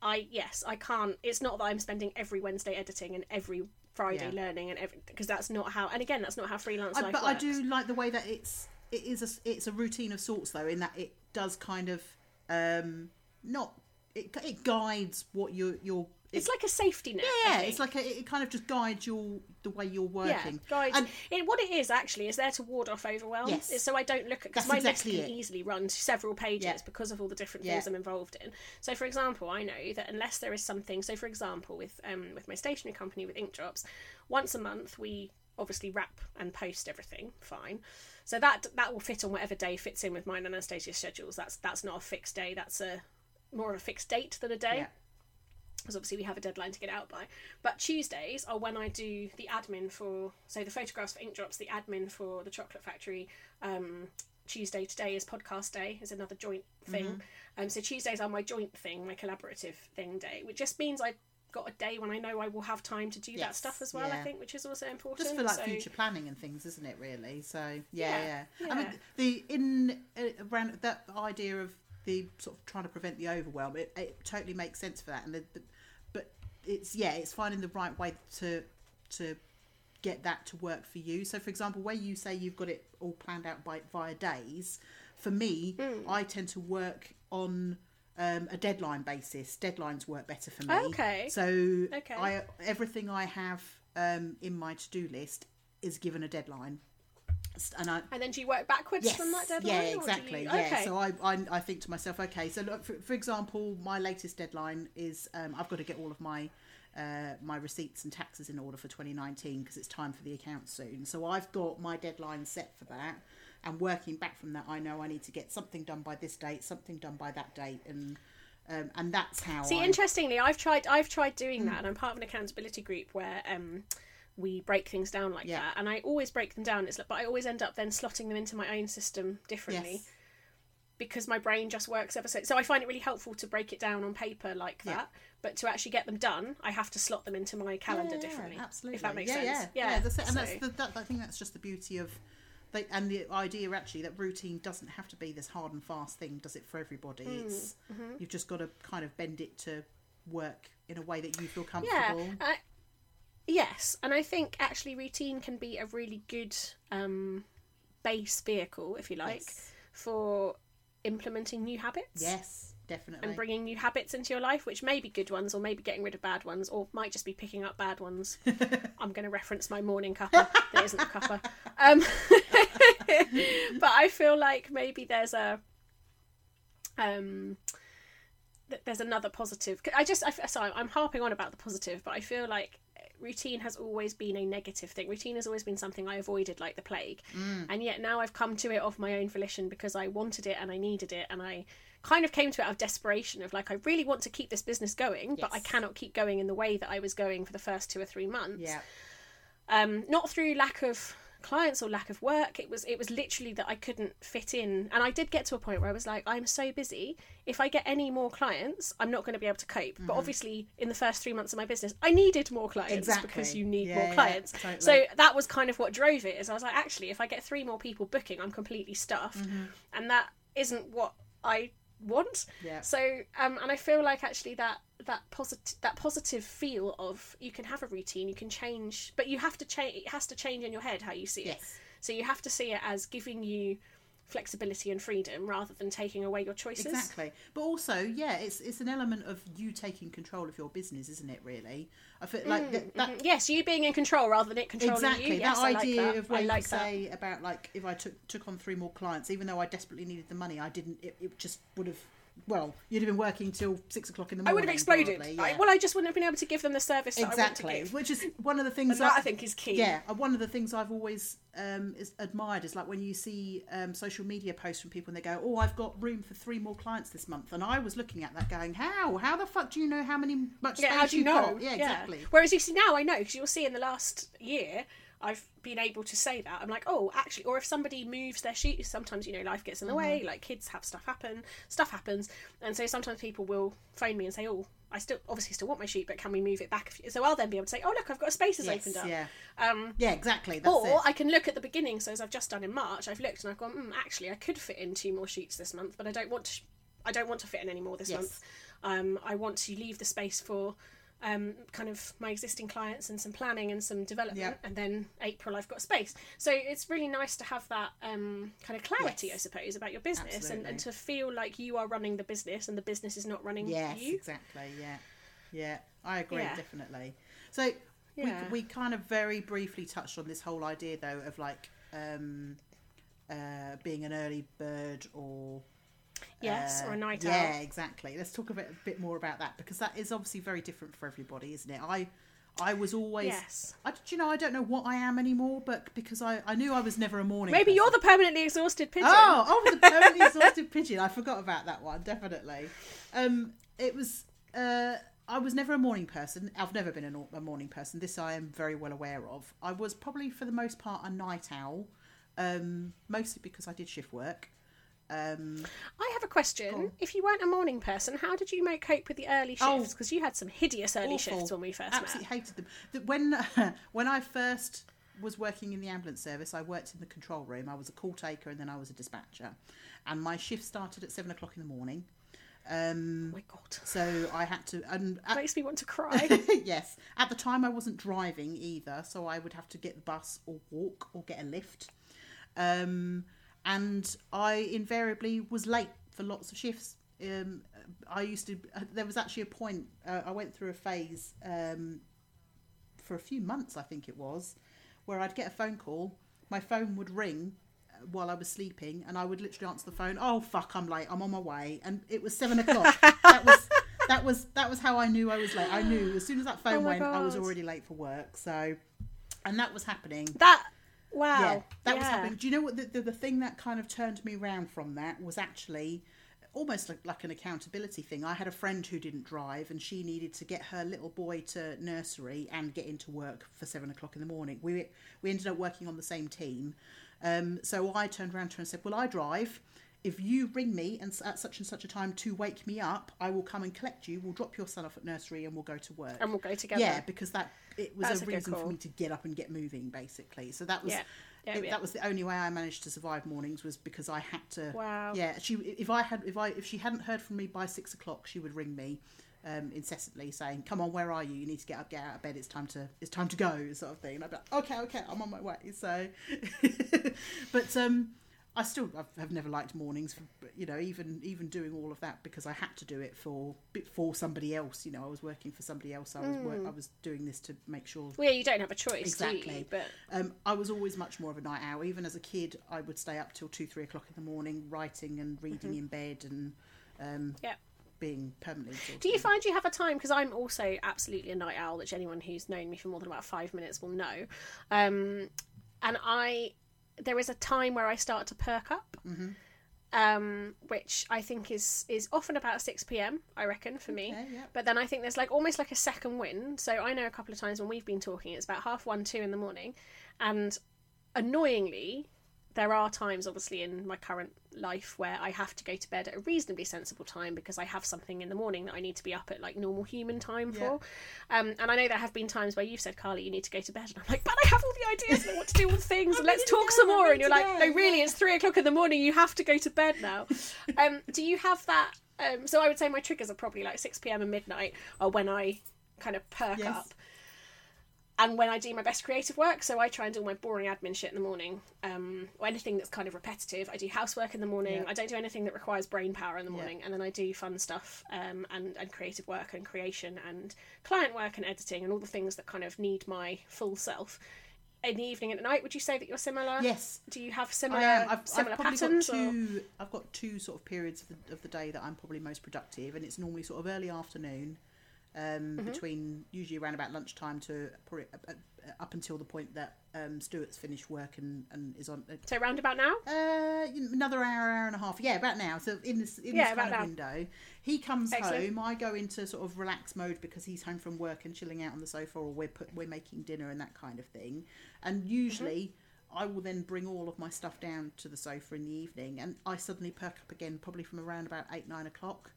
I yes, I can't. It's not that I'm spending every Wednesday editing and every Friday Yeah. learning and every because that's not how. And again, that's not how freelance I, life but works. I do like the way that it's it is a it's a routine of sorts though in that it does kind of um not it it guides what you're you're It's like a safety net. Yeah it's like a, it kind of just guides your the way you're working Yeah, guides. and it, what it is actually is there to ward off overwhelm. Yes. So I don't look at because my exactly list can it. easily run several pages Yeah. because of all the different Yeah. things I'm involved in. So for example, I know that unless there is something, so for example, with um with my stationery company with Ink Drops, once a month we obviously wrap and post everything. Fine. So that that will fit on whatever day fits in with mine and Anastasia's schedules. That's that's not a fixed day. That's a more of a fixed date than a day yeah because obviously we have a deadline to get out by. But Tuesdays are when I do the admin for, so the photographs for Ink Drops, the admin for the Chocolate Factory. Um, Tuesday today is podcast day, is another joint thing. Mm-hmm. Um, so Tuesdays are my joint thing, my collaborative thing day, which just means I've got a day when I know I will have time to do that stuff as well. I think, which is also important. just for like So- future planning and things isn't it really so yeah yeah, Yeah, I mean the in uh, around that idea of the sort of trying to prevent the overwhelm it, it totally makes sense for that and the, the but it's yeah it's finding the right way to to get that to work for you so for example where you say you've got it all planned out by via days for me Hmm. i tend to work on um, a deadline basis deadlines work better for me Okay. so Okay. i everything i have um, in my to-do list is given a deadline and i and then do you work backwards Yes. from that deadline? Yeah, exactly. you- Yeah. Okay. So I, I I think to myself, okay, so look, for, for example, my latest deadline is um, I've got to get all of my uh, my receipts and taxes in order for 2019 because it's time for the account soon. So I've got my deadline set for that, and working back from that, I know I need to get something done by this date, something done by that date, and um, and that's how. See, I, interestingly, I've tried. I've tried doing that, and I'm part of an accountability group where um, we break things down like Yeah. that. And I always break them down. It's like, but I always end up then slotting them into my own system differently Yes. because my brain just works ever so. So I find it really helpful to break it down on paper like Yeah. that. But to actually get them done, I have to slot them into my calendar Yeah, differently. Absolutely. If that makes yeah, sense. Yeah, Yeah. that's it. And So- that's the, that, I think that's just the beauty of they, and the idea actually that routine doesn't have to be this hard and fast thing. Does it for everybody? Hmm, It's mm-hmm. you've just got to kind of bend it to work in a way that you feel Yeah. comfortable. I, yes, and I think actually routine can be a really good um, base vehicle, if you like, Yes. for implementing new habits. Yes, definitely. And bringing new habits into your life, which may be good ones, or maybe getting rid of bad ones, or might just be picking up bad ones. I'm going to reference my morning cuppa. that isn't a cuppa. Um, but I feel like maybe there's a um, there's another positive. I just, I, sorry, I'm harping on about the positive, but I feel like routine has always been a negative thing. Routine has always been something I avoided like the plague, and yet now I've come to it of my own volition because I wanted it and I needed it, and I kind of came to it out of desperation of like I really want to keep this business going, but I cannot keep going in the way that I was going for the first two or three months. Yeah, um, not through lack of clients or lack of work it was it was literally that i couldn't fit in and i did get to a point where i was like i'm so busy if i get any more clients i'm not going to be able to cope but obviously in the first three months of my business i needed more clients Exactly. because you need Yeah, more yeah, clients totally. so that was kind of what drove it is i was like actually if i get three more people booking i'm completely stuffed Mm-hmm. and that isn't what i want Yeah. so um and i feel like actually that that positive that positive feel of you can have a routine you can change but you have to change it has to change in your head how you see it yes, so you have to see it as giving you flexibility and freedom rather than taking away your choices exactly. But also, yeah, it's it's an element of you taking control of your business, isn't it? Really, I feel like that, that Mhm. yes you being in control rather than it controlling exactly you yes, that I like idea that. of I where like you say about like if I took took on three more clients, even though I desperately needed the money, I didn't. It, it just would have. Well, you'd have been working till six o'clock in the morning. I would have exploded. probably, I, well, I just wouldn't have been able to give them the service that I want to exactly, which is one of the things that I- think is key. Yeah, uh, one of the things I've always um, is admired is like when you see um, social media posts from people and they go, "Oh, I've got room for three more clients this month," and I was looking at that going, "How? How the fuck do you know how many much Yeah, space how do you you've know? got?" Yeah, exactly. Whereas you see now, I know because you'll see in the last year, I've been able to say that. I'm like, oh, actually, or if somebody moves their shoot, sometimes you know life gets in the Mm-hmm. way. Like kids have stuff happen, stuff happens, and so sometimes people will phone me and say, oh, I still obviously still want my sheet, but can we move it back? a few-" So I'll then be able to say, oh, look, I've got a space has Yes, opened up. yeah, Um, yeah, exactly. That's or it. I can look at the beginning. So as I've just done in March, I've looked and I've gone, mm, actually, I could fit in two more sheets this month, but I don't want to. I don't want to fit in any more this Yes. month. Um, I want to leave the space for um, kind of my existing clients and some planning and some development, Yeah. and then April I've got space. So it's really nice to have that um, kind of clarity, Yes. I suppose, about your business and, and to feel like you are running the business and the business is not running Yes, you. exactly. Yeah, yeah, I agree Yeah. definitely. So Yeah. we we kind of very briefly touched on this whole idea though of like um, uh, being an early bird or Yes, uh, or a night owl. yeah, exactly. Let's talk a bit, a bit more about that because that is obviously very different for everybody, isn't it? I I was always Yes. I, do you know I don't know what I am anymore, but because I I knew I was never a morning. Maybe person. you're the permanently exhausted pigeon. Oh, oh, the permanently exhausted pigeon. I forgot about that one. Definitely. Um, it was. Uh, I was never a morning person. I've never been a, a morning person. This I am very well aware of. I was probably for the most part a night owl, um, mostly because I did shift work. Um, I have a question. on. If you weren't a morning person, how did you make cope with the early Oh. shifts? Because you had some hideous early awful. shifts when we first Absolutely met. hated them. The- When when I first was working in the ambulance service, I worked in the control room. I was a call taker and then I was a dispatcher, and my shift started at seven o'clock in the morning. Um, Oh my god, so I had to. And at, makes me want to cry. yes. At the time, I wasn't driving either, so I would have to get the bus or walk or get a lift. Um, and I invariably was late for lots of shifts. Um, I used to. There was actually a point. Uh, I went through a phase um, for a few months, I think it was, where I'd get a phone call. My phone would ring uh, while I was sleeping, and I would literally answer the phone. Oh fuck, I'm late. I'm on my way, and it was seven o'clock. that was that was that was how I knew I was late. I knew as soon as that phone Oh went, I was already late for work. So, and that was happening. that wow, Yeah, that was happening. Do you know what the, the the thing that kind of turned me around from that was actually almost like, like an accountability thing. I had a friend who didn't drive, and she needed to get her little boy to nursery and get into work for seven o'clock in the morning. We we ended up working on the same team, um, so I turned around to her and said, "Well, I drive." If you ring me and at such and such a time to wake me up, I will come and collect you. We'll drop your son off at nursery and we'll go to work. and we'll go together. Yeah, because that it was That's a a reason for me to get up and get moving, basically. So that was Yeah. Yeah, It- yeah. That was the only way I managed to survive mornings was because I had to. Wow. Yeah, she if I had if I if she hadn't heard from me by six o'clock, she would ring me um, incessantly saying, "Come on, where are you? You need to get up, get out of bed. It's time to it's time to go," sort of thing. And I'd be like, "Okay, okay, I'm on my way." So, but um, I still I've, have never liked mornings. For, you know, even even doing all of that because I had to do it for for somebody else. You know, I was working for somebody else. I was work, I was doing this to make sure Well, yeah, you don't have a choice, do you? Exactly. But um, I was always much more of a night owl. Even as a kid, I would stay up till two, three o'clock in the morning, writing and reading in bed and um, yeah. being permanently. exhausted. Do you find you have a time? Because I'm also absolutely a night owl, which anyone who's known me for more than about five minutes will know. Um, and I, there is a time where I start to perk up, um, which I think is is often about six pm. I reckon for me. Okay, yeah. But then I think there's like almost like a second wind. So I know a couple of times when we've been talking, it's about half one, two in the morning, and annoyingly, there are times, obviously, in my current life where I have to go to bed at a reasonably sensible time because I have something in the morning that I need to be up at like normal human time for. Um, and I know there have been times where you've said, Carly, you need to go to bed, and I'm like, but I have all the ideas and I want to do all the things, and let's talk some more. And you're like, no, really, it's three o'clock in the morning. You have to go to bed now. um, do you have that? Um, so I would say my triggers are probably like six pm and midnight, or when I kind of perk Yes. up and when I do my best creative work, so I try and do all my boring admin shit in the morning, um, or anything that's kind of repetitive. I do housework in the morning. Yeah. I don't do anything that requires brain power in the Yeah. morning, and then I do fun stuff um, and and creative work and creation and client work and editing and all the things that kind of need my full self. In the evening and at night, would you say that you're similar? Yes, Do you have similar. I've, similar I've patterns? got or- two. I've got two sort of periods of the, of the day that I'm probably most productive, and it's normally sort of early afternoon, um, Mm-hmm. between usually around about lunchtime to probably, uh, uh, up until the point that um, Stuart's finished work and, and is on. Uh, So round about now. Uh, another hour, hour and a half. Yeah, about now. So in this in Yeah, this kind of window, he comes Excellent. home. I go into sort of relax mode because he's home from work and chilling out on the sofa, or we're put, we're making dinner and that kind of thing. And usually, I will then bring all of my stuff down to the sofa in the evening, and I suddenly perk up again, probably from around about eight nine o'clock.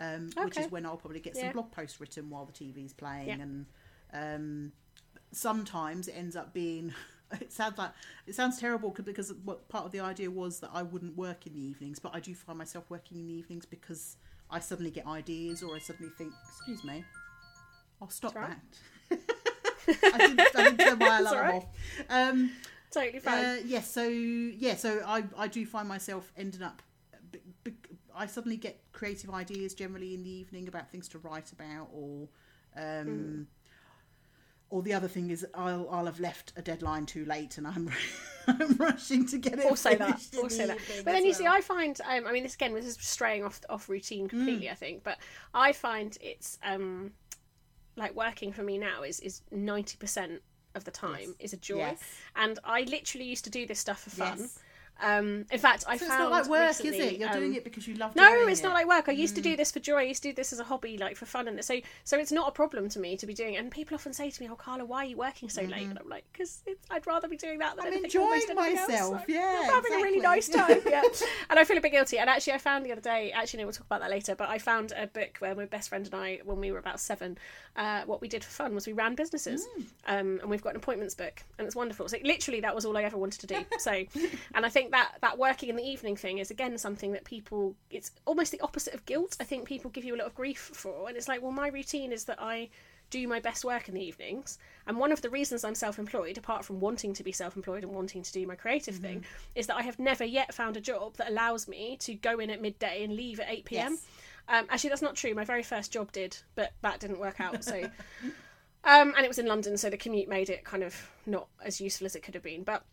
Um, Which is when I'll probably get Yeah. some blog posts written while the TV's playing, Yeah. and um, sometimes it ends up being it sounds like it sounds terrible because what part of the idea was that I wouldn't work in the evenings but I do find myself working in the evenings because I suddenly get ideas or I suddenly think excuse me I'll stop all that I, didn't, I didn't turn my alarm right. off um, Totally fine. uh, yes, so yeah, so I I do find myself ending up. I suddenly get creative ideas generally in the evening about things to write about, or um, Mm. or the other thing is I'll I'll have left a deadline too late, and I'm I'm rushing to get it. also that also that but then you see i find um, i mean this again this is straying off off routine completely i think but i find it's um like working for me now is is 90% of the time Yes. is a joy Yes. and i literally used to do this stuff for fun Yes. Um in fact i So found it's not like work, recently, is it? You're um, doing it because you love. It. No, it's not like work. I used to do this for joy. I used to do this as a hobby, like for fun, and so so it's not a problem to me to be doing. it. And people often say to me, "Oh, Carla, why are you working so late?" And I'm like, "Because I'd rather be doing that than I'm anything, enjoying anything else." myself, yeah, I'm having a really nice time. Yeah, and I feel a bit guilty. And actually, I found the other day. Actually, no, we'll talk about that later. But I found a book where my best friend and I, when we were about seven, uh, what we did for fun was we ran businesses, Mm. um, and we've got an appointments book, and it's wonderful. So literally, that was all I ever wanted to do. So, and I think that that working in the evening thing is again something that people. It's almost the opposite of guilt. I think people give you a lot of grief for, and it's like, well, my routine is that I do my best work in the evenings. And one of the reasons I'm self employed, apart from wanting to be self employed and wanting to do my creative thing, Mm-hmm. is that I have never yet found a job that allows me to go in at midday and leave at 8 pm. Yes. Um, actually, that's not true. My very first job did, but that didn't work out. So, um, and it was in London, so the commute made it kind of not as useful as it could have been. But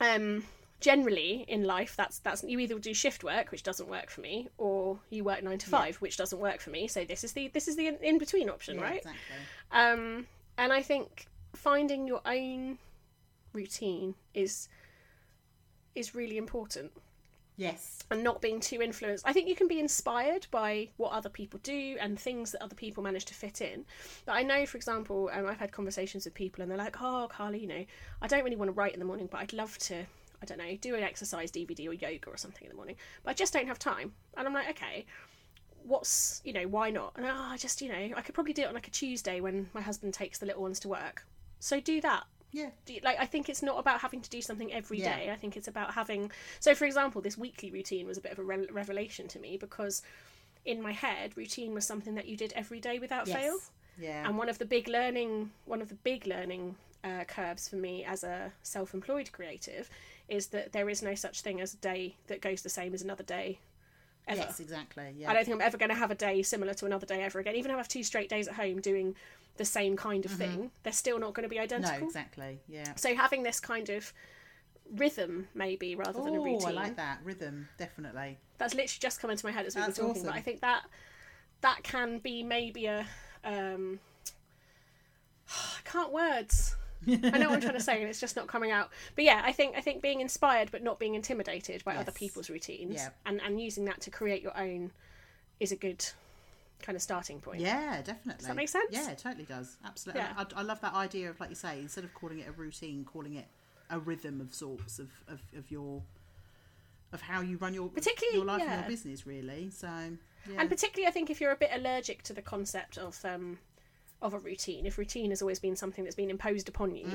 um, generally in life, that's that's you either do shift work, which doesn't work for me, or you work nine to five, which doesn't work for me. So this is the this is the in between option, Yeah, right? Exactly. Um, and I think finding your own routine is is really important Yes. and not being too influenced. I think you can be inspired by what other people do and things that other people manage to fit in. But I know, for example, um, I've had conversations with people and they're like, "Oh, Carly, you know, I don't really want to write in the morning, but I'd love to." I don't know, do an exercise DVD or yoga or something in the morning, but I just don't have time. And I'm like, okay, what's you know, why not? And oh, I just you know, I could probably do it on like a Tuesday when my husband takes the little ones to work. So do that. Yeah. like I think it's not about having to do something every day. Yeah. I think it's about having. So, for example, this weekly routine was a bit of a re- revelation to me because in my head, routine was something that you did every day without fail. Yeah. And one of the big learning, one of the big learning uh, curves for me as a self-employed creative is that there is no such thing as a day that goes the same as another day. Ever. Yes, exactly. Yeah. I don't think I'm ever going to have a day similar to another day ever again. Even if I have two straight days at home doing the same kind of thing, they're still not going to be Mm-hmm. no, identical. exactly. Yeah. So having this kind of rhythm, maybe rather than a Oh, routine, I like that rhythm. Definitely. that's literally just come into my head as we were That's talking. But. I think that that can be maybe a um, I can't words. I know what I'm trying to say, and it's just not coming out. But yeah, I think I think being inspired but not being intimidated by other people's routines, Yeah. and and using that to create your own, is a good kind of starting point. Yeah, definitely. Does that make sense? Yeah, it totally does. Absolutely. Yeah. I, I love that idea of, like you say, instead of calling it a routine, calling it a rhythm of sorts of, of, of your of how you run your Particularly, your life and your business, really. So yeah. And particularly, I think if you're a bit allergic to the concept of um, of a routine, if routine has always been something that's been imposed upon you,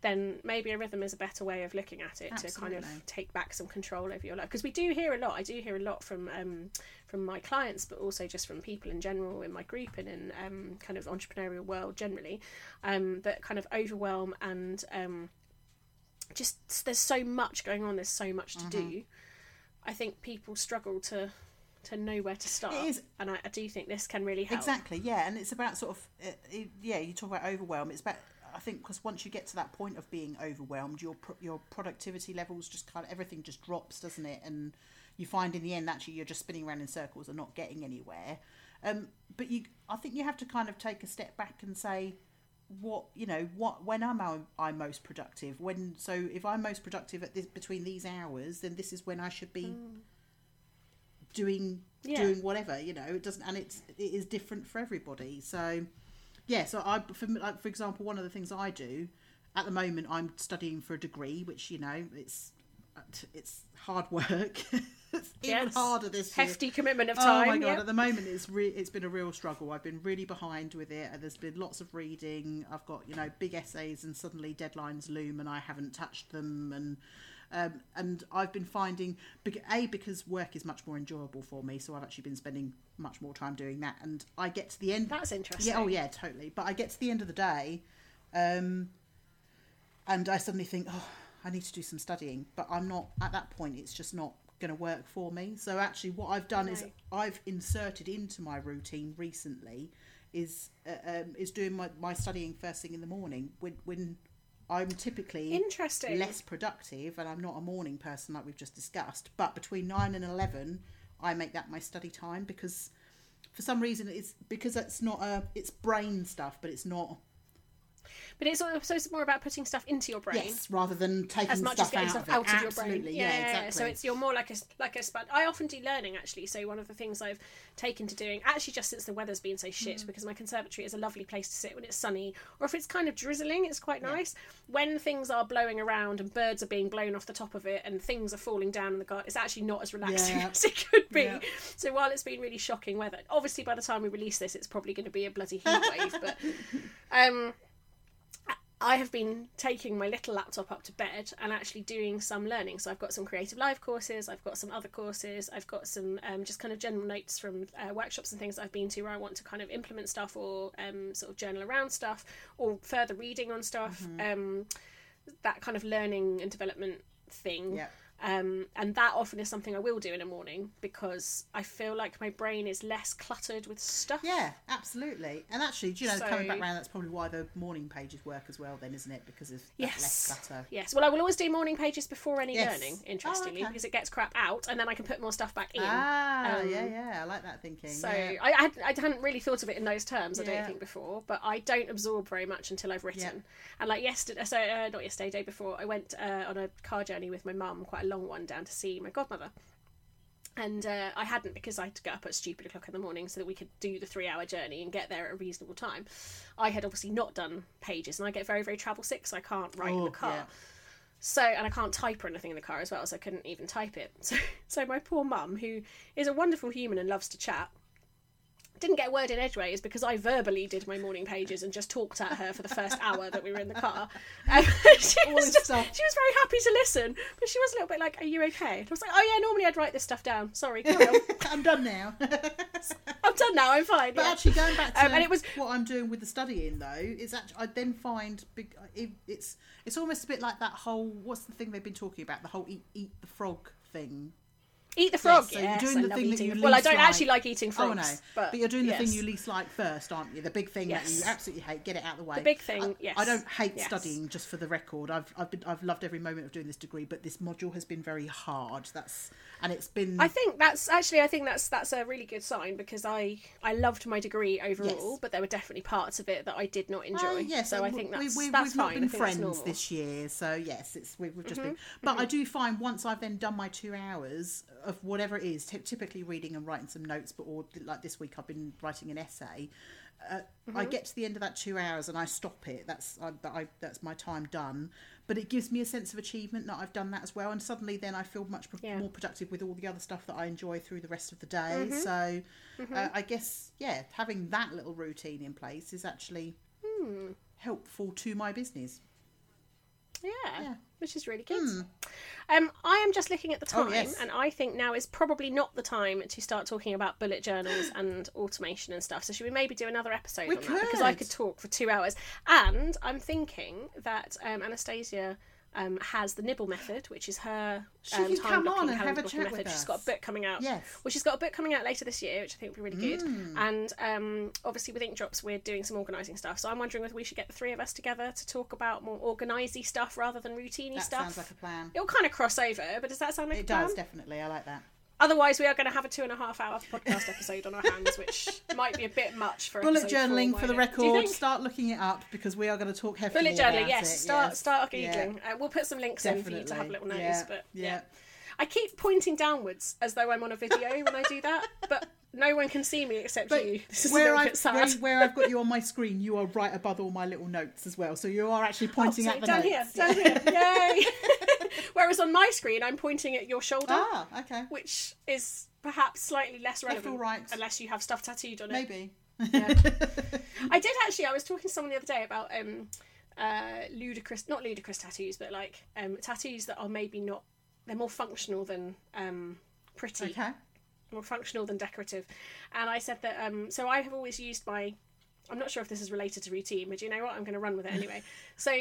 then maybe a rhythm is a better way of looking at it to kind of take back some control over your life. Because we do hear a lot. I do hear a lot from um, from my clients, but also just from people in general in my group and in um, kind of entrepreneurial world generally, um, that kind of overwhelm and um, just there's so much going on. There's so much to do. I think people struggle to to know where to start. It is- and I, I do think this can really help. Exactly, yeah, and it's about sort of uh, yeah. You talk about overwhelm. It's about I think because once you get to that point of being overwhelmed, your pro- your productivity levels just kind of everything just drops, doesn't it? And you find in the end actually you're just spinning around in circles and not getting anywhere. Um, but you, I think you have to kind of take a step back and say, what you know, what when am I, I most productive? When so if I'm most productive at this between these hours, then this is when I should be doing Yeah. doing whatever you know it doesn't and it's it is different for everybody so yeah so i for, like, for example one of the things i do at the moment i'm studying for a degree which you know it's it's hard work it's even Yes. harder this year Hefty commitment of time. Oh my god! yeah. At the moment, it's re- it's been a real struggle. I've been really behind with it, and there's been lots of reading. I've got you know big essays, and suddenly deadlines loom, and I haven't touched them. And um, and I've been finding a because work is much more enjoyable for me, so I've actually been spending much more time doing that. And I get to the end. That's interesting. Yeah, oh yeah, totally. But I get to the end of the day, um, and I suddenly think, oh, I need to do some studying. But I'm not at that point. It's just not going to work for me. So actually, what I've done is I've inserted into my routine recently is uh, um, is doing my, my studying first thing in the morning when when I'm typically Interesting. less productive and I'm not a morning person like we've just discussed. But between nine and eleven, I make that my study time because for some reason it's because it's not a it's brain stuff, but it's not But it's also it's more about putting stuff into your brain. yes rather than taking As much stuff as getting out stuff of out of your Absolutely, brain. yeah, exactly. So it's you're more like a like a sponge. I often do learning actually. So one of the things I've taken to doing actually just since the weather's been so Mm. shit because my conservatory is a lovely place to sit when it's sunny or if it's kind of drizzling, it's quite nice. When things are blowing around and birds are being blown off the top of it and things are falling down in the garden, it's actually not as relaxing Yeah. as it could be. Yeah. So while it's been really shocking weather, obviously by the time we release this, it's probably going to be a bloody heat wave. But um, I have been taking my little laptop up to bed and actually doing some learning. So I've got some CreativeLive courses, I've got some other courses, I've got some um, just kind of general notes from uh, workshops and things I've been to where I want to kind of implement stuff or um, sort of journal around stuff or further reading on stuff. Um, that kind of learning and development thing. Yeah. Um, and that often is something I will do in the morning because I feel like my brain is less cluttered with stuff. Yeah, absolutely. And actually, do you know, coming back around, that's probably why the morning pages work as well, then, isn't it? Because of Yes. less clutter. Yes. Well, I will always do morning pages before any Yes. learning, Oh, interestingly, okay. because it gets crap out and then I can put more stuff back in. Ah, Um, yeah, yeah. I like that thinking. So yeah. I, I, had, I hadn't really thought of it in those terms, I Yeah. don't think, before, but I don't absorb very much until I've written. Yeah. And like yesterday, so uh, not yesterday, day before, I went uh, on a car journey with my mum, quite a long one, down to see my godmother. And uh, I hadn't because I had to get up at stupid o'clock in the morning so that we could do the three hour journey and get there at a reasonable time. I had obviously not done pages and I get very, very travel sick, so I can't write in Oh, the car. yeah. So, and I can't type or anything in the car as well, so I couldn't even type it. So, so my poor mum, who is a wonderful human and loves to chat, didn't get a word in edgeways because I verbally did my morning pages and just talked at her for the first hour that we were in the car. Um, she, was just, she was very happy to listen, but she was a little bit like, "Are you okay?" And I was like, "Oh yeah, normally I'd write this stuff down. Sorry. I'm done now. I'm done now. I'm fine." But yeah. actually, going back to Um, and it was- what I'm doing with the studying, though, is actually I then find big. It, it's it's almost a bit like that whole what's the thing they've been talking about the whole eat eat the frog thing. Eat the frog. so yes, you're doing I the love thing that eating you it. Well, I don't like. actually like eating frogs. Oh frogs. no, but, but, you're doing the thing you least like first, aren't you? The big thing that you absolutely hate. Get it out of the way. The big thing, I, yes. I don't hate Yes. studying. Just for the record, I've I've been I've loved every moment of doing this degree, but this module has been very hard. That's and it's been. I think that's actually I think that's that's a really good sign because I I loved my degree overall, Yes. but there were definitely parts of it that I did not enjoy. Oh, yes, so I think we, that's we, that's we've fine. not been I think that's friends this year, so yes, it's we've, we've just Mm-hmm. been. But I do find once I've then done my two hours of whatever it is, ty- typically reading and writing some notes, but or like this week I've been writing an essay. Uh, I Mm-hmm. get to the end of that two hours and I stop it. That's I, I, that's my time done. But it gives me a sense of achievement that I've done that as well, and suddenly then I feel much pro- Yeah. more productive with all the other stuff that I enjoy through the rest of the day. Mm-hmm. So uh, I guess yeah, having that little routine in place is actually Hmm. helpful to my business. Yeah, Yeah. which is really good. Hmm. Um, I am just looking at the Oh, time, yes. and I think now is probably not the time to start talking about bullet journals and automation and stuff. So should we maybe do another episode We on that? Because I could. could talk for two hours. And I'm thinking that um, Anastasia. Um, has the nibble method, which is her She um, time come blocking, on and have a chat method. with She's us. got a book coming out. Yes. Well, she's got a book coming out later this year, which I think will be really good. Mm. And um, obviously, with Ink Drops, we're doing some organising stuff. So I'm wondering whether we should get the three of us together to talk about more organisy stuff rather than routiny That stuff. sounds like a plan. It'll kind of cross over, but does that sound like It a plan? It does definitely. I like that. Otherwise, we are going to have a two and a half hour podcast episode on our hands, which might be a bit much for Bullet episode four, journaling for the? Record. Start looking it up because we are going to talk heavily Bullet journaling, yes. it. Start yes. start Yeah, googling. Uh, we'll put some links in for you to have a little nose. Yeah, But yeah. yeah. I keep pointing downwards as though I'm on a video when I do that, but no one can see me except But you. This is a where little I've, bit sad. where, where I've got you on my screen, you are right above all my little notes as well. So you are actually pointing Oh, at so the down notes. here, down here, yay! Whereas on my screen, I'm pointing at your shoulder, Ah, okay. which is perhaps slightly less relevant, right? unless you have stuff tattooed on it. Maybe. I did actually. I was talking to someone the other day about um, uh, ludicrous, not ludicrous tattoos, but like um, tattoos that are maybe not. They're more functional than um, pretty, okay. more functional than decorative. And I said that. Um, so I have always used my. I'm not sure if this is related to routine, but you know what? I'm going to run with it anyway. so.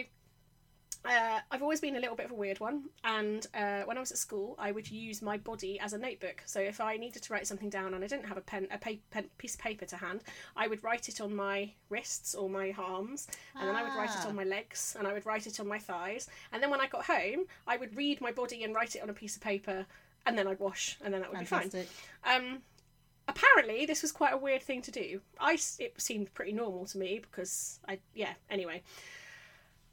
Uh, I've always been a little bit of a weird one, and uh, when I was at school, I would use my body as a notebook. So if I needed to write something down and I didn't have a pen, a pa- pen, piece of paper to hand, I would write it on my wrists or my arms, and then I would write it Ah. on my legs, and I would write it on my thighs, and then when I got home, I would read my body and write it on a piece of paper, and then I'd wash, and then that would be fine. Um, apparently, this was quite a weird thing to do. I it seemed pretty normal to me because I yeah. Anyway,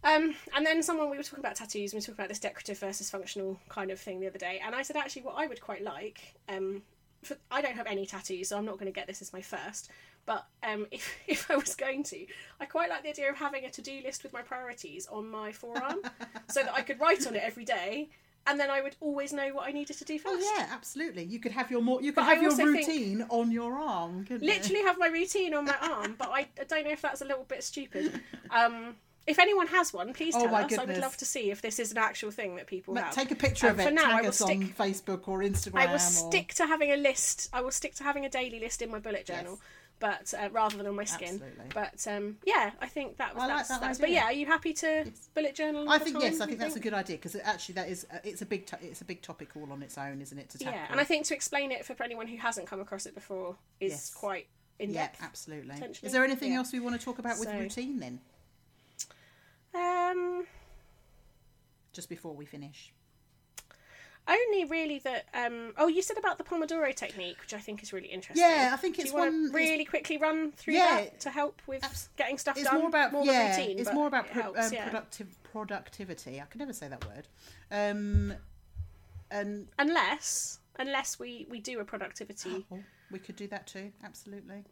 um, and then someone we were talking about tattoos. and We were talking about this decorative versus functional kind of thing the other day, and I said actually what I would quite like. Um, for, I don't have any tattoos, so I'm not going to get this as my first. But um, if if I was going to, I quite like the idea of having a to do list with my priorities on my forearm, so that I could write on it every day, and then I would always know what I needed to do first. Oh yeah, absolutely. You could have your more. You could But have your routine on your arm. Couldn't you? literally have my routine on my arm, but I, I don't know if that's a little bit stupid. Um, if anyone has one, please Oh tell my us. I would love to see if this is an actual thing that people have. Take a picture Um, of it. for now, I tag will us on Facebook or Instagram. I will or... stick to having a list. I will stick to having a daily list in my bullet journal, Yes. but uh, rather than on my skin. Absolutely. But um, yeah, I think that was I like that's, that that's But yeah, are you happy to bullet journal? I think time, yes. I think that's a good idea because actually that is uh, it's a big to- it's a big topic all on its own, isn't it? To tackle. Yeah, and I think to explain it for anyone who hasn't come across it before is Yes. quite in yeah, depth. absolutely. Is there anything Yeah. else we want to talk about with So- routine then? Um, Just before we finish. Only really that. Um, oh, you said about the Pomodoro technique, which I think is really interesting. Yeah, I think Do it's you want one. to it's- really quickly run through Yeah. that to help with Abs- getting stuff It's done? more about more yeah. routine, it's more about it pro- helps, um, yeah. productive productivity. I can never say that word. Um, and Unless, unless we we do a productivity. oh, we could do that too. Absolutely.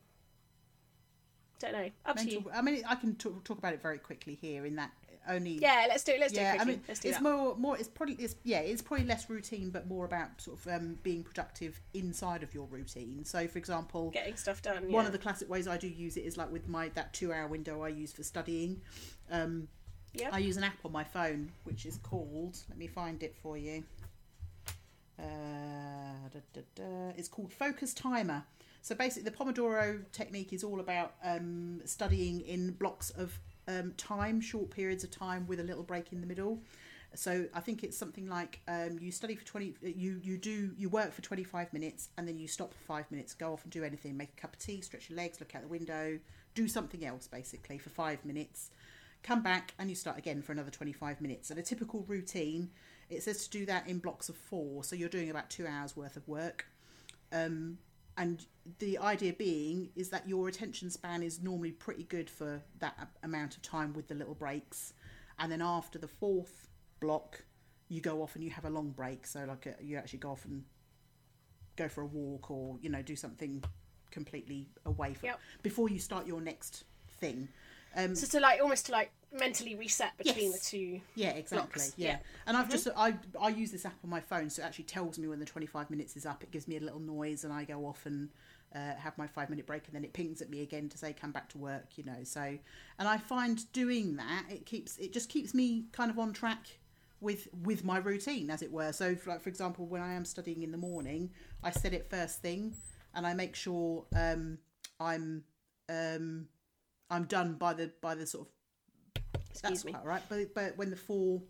Don't know. Up to you. I mean, I can talk, talk about it very quickly here. In that, only Yeah, let's do it. Let's do it yeah, quickly. I mean, let's do it's that. more, more. It's probably, it's yeah, it's probably less routine, but more about sort of um, being productive inside of your routine. So, for example, Getting stuff done. one yeah. of the classic ways I do use it is like with my that two-hour window I use for studying. Um, Yep. I use an app on my phone which is called. Let me find it for you. Uh, da, da, da. It's called Focus Timer. So basically, the Pomodoro technique is all about um, studying in blocks of um, time, short periods of time, with a little break in the middle. So I think it's something like um, you study for twenty, you you do you work for twenty five minutes, and then you stop for five minutes, go off and do anything, make a cup of tea, stretch your legs, look out the window, do something else basically for five minutes. Come back and you start again for another twenty five minutes. And a typical routine, it says to do that in blocks of four, so you're doing about two hours worth of work. Um, and the idea being is that your attention span is normally pretty good for that amount of time with the little breaks. And then after the fourth block you go off and you have a long break. So like a, you actually go off and go for a walk or you know do something completely away from Yep. before you start your next thing. Um, So to like almost to like mentally reset between Yes. the two. yeah, exactly. Yeah. yeah. Mm-hmm. And I've just I I use this app on my phone, so it actually tells me when the twenty five minutes is up. It gives me a little noise, and I go off and uh, have my five minute break, and then it pings at me again to say come back to work. You know, so and I find doing that it keeps it just keeps me kind of on track with with my routine, as it were. So, for, like for example, when I am studying in the morning, I set it first thing, and I make sure um, I'm um, I'm done by the by the sort of Excuse that's me. quite all right. But but when the four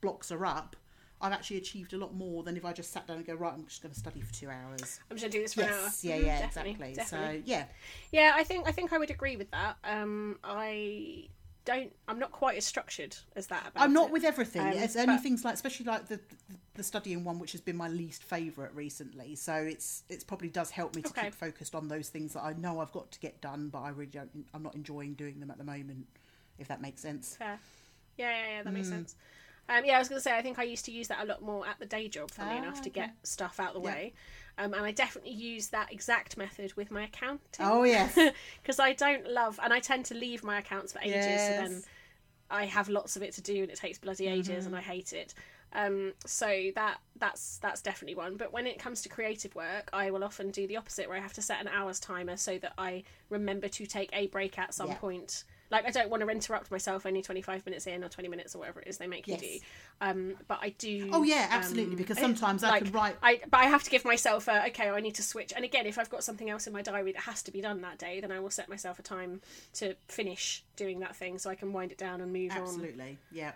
blocks are up, I've actually achieved a lot more than if I just sat down and go right. I'm just going to study for two hours. I'm just gonna do this for an hour. Yes, yeah, Mhm, yeah, definitely, exactly. definitely. So yeah, Yeah, I think I think I would agree with that. Um, I don't. I'm not quite as structured as that. About I'm not it. with everything. Um, it's only but- things like, especially like the, the the studying one, which has been my least favourite recently. So it's it's probably does help me to Okay. keep focused on those things that I know I've got to get done, but I really don't. I'm not enjoying doing them at the moment. If that makes sense. Fair. Yeah, yeah, yeah. That Hmm. makes sense. Um, yeah, I was going to say I think I used to use that a lot more at the day job, funnily Ah, enough, to okay. get stuff out the Yeah. way. Um, and I definitely use that exact method with my accounting. Oh yes. because I don't love, and I tend to leave my accounts for ages. So then I have lots of it to do, and it takes bloody ages, Mm-hmm. and I hate it. Um, so that that's that's definitely one. But when it comes to creative work, I will often do the opposite, where I have to set an hour's timer so that I remember to take a break at some Yeah. point. Like I don't want to interrupt myself only twenty five minutes in or twenty minutes or whatever it is they make Yes. you do. Um, but I do. Oh yeah, absolutely. um, because I- sometimes I like, can write. I but I have to give myself a okay. I need to switch. And again, if I've got something else in my diary that has to be done that day, then I will set myself a time to finish doing that thing so I can wind it down and move on. Absolutely. Yeah.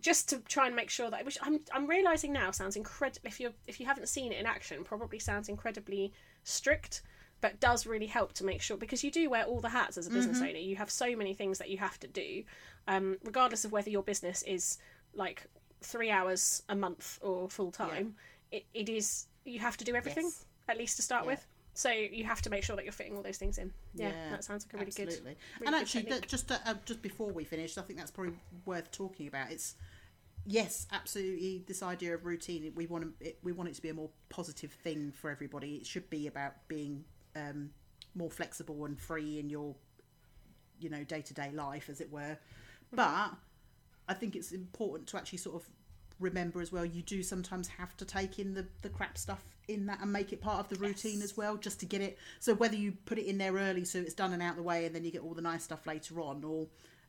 Just to try and make sure that which I'm I'm realizing now sounds incredible. If you if you haven't seen it in action, probably sounds incredibly strict. But does really help to make sure because you do wear all the hats as a business owner. You have so many things that you have to do, um, regardless of whether your business is like three hours a month or full time. It, it is you have to do everything Yes. at least to start Yeah. with. So you have to make sure that you're fitting all those things in. Yeah, that sounds like a really absolutely. good. really and actually, that, just uh, just before we finish, I think that's probably worth talking about. It's yes, absolutely. This idea of routine, we want it, we want it to be a more positive thing for everybody. It should be about being um, more flexible and free in your, you know, day to day life, as it were. But I think it's important to actually sort of remember as well. You do sometimes have to take in the the crap stuff in that and make it part of the routine as well, just to get it. So whether you put it in there early so it's done and out the way, and then you get all the nice stuff later on, or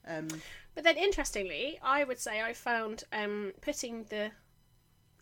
um, But then, interestingly, I would say I found um, putting the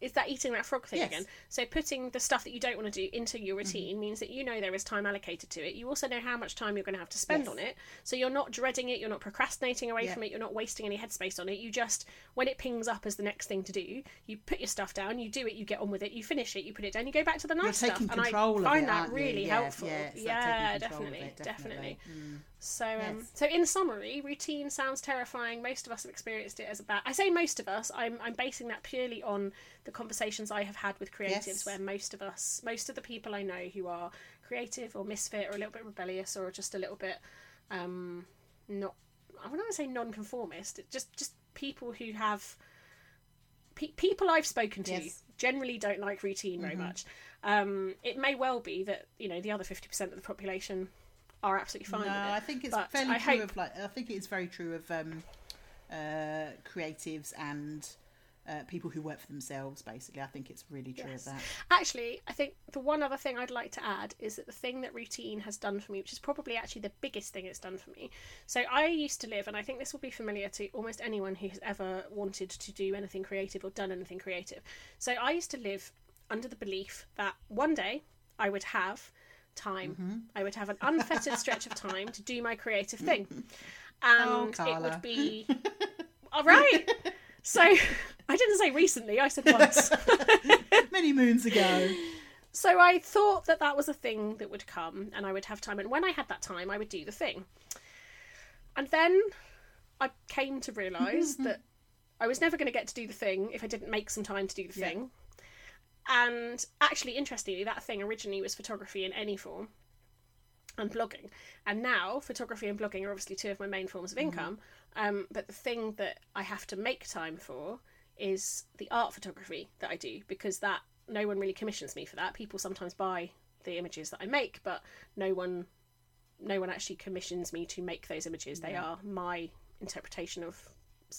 is that eating that frog thing Yes. Mm-hmm. again. So putting the stuff that you don't want to do into your routine means that you know there is time allocated to it. You also know how much time you're going to have to spend Yes. on it. So you're not dreading it. You're not procrastinating away Yeah. from it. You're not wasting any headspace on it. You just when it pings up as the next thing to do, you put your stuff down. You do it. You get on with it. You finish it. You put it down. You go back to the nice stuff. And I find it. that really Yeah, helpful. Yeah, yeah, control definitely, definitely. Mm. So, um, Yes. so in summary, routine sounds terrifying. Most of us have experienced it as a bad. I say most of us. I'm I'm basing that purely on the conversations I have had with creatives, Yes. where most of us, most of the people I know who are creative or misfit or a little bit rebellious or just a little bit, um, not. I wouldn't want to say non-conformist. Just just people who have. Pe- people I've spoken to Yes. Mm-hmm. generally don't like routine very much. Um, it may well be that you know the other fifty percent of the population are absolutely fine No, with it. I think it's but fairly I true hope- of like. I think it is very true of um, uh, creatives and uh, people who work for themselves. Basically, I think it's really true Yes. of that. Actually, I think the one other thing I'd like to add is that the thing that routine has done for me, which is probably actually the biggest thing it's done for me. So I used to live, and I think this will be familiar to almost anyone who has ever wanted to do anything creative or done anything creative. So I used to live under the belief that one day I would have time. Mm-hmm. I would have an unfettered stretch of time to do my creative thing. And oh, um, it would be all right. So I didn't say recently, I said once. Many moons ago. So I thought that that was a thing that would come and I would have time. And when I had that time, I would do the thing. And then I came to realise that I was never going to get to do the thing if I didn't make some time to do the Yeah. thing. And actually, interestingly, that thing originally was photography in any form and blogging. And now, photography and blogging are obviously two of my main forms of income. Um, but the thing that I have to make time for is the art photography that I do because that no one really commissions me for that. People sometimes buy the images that I make, but no one no one actually commissions me to make those images. They are my interpretation of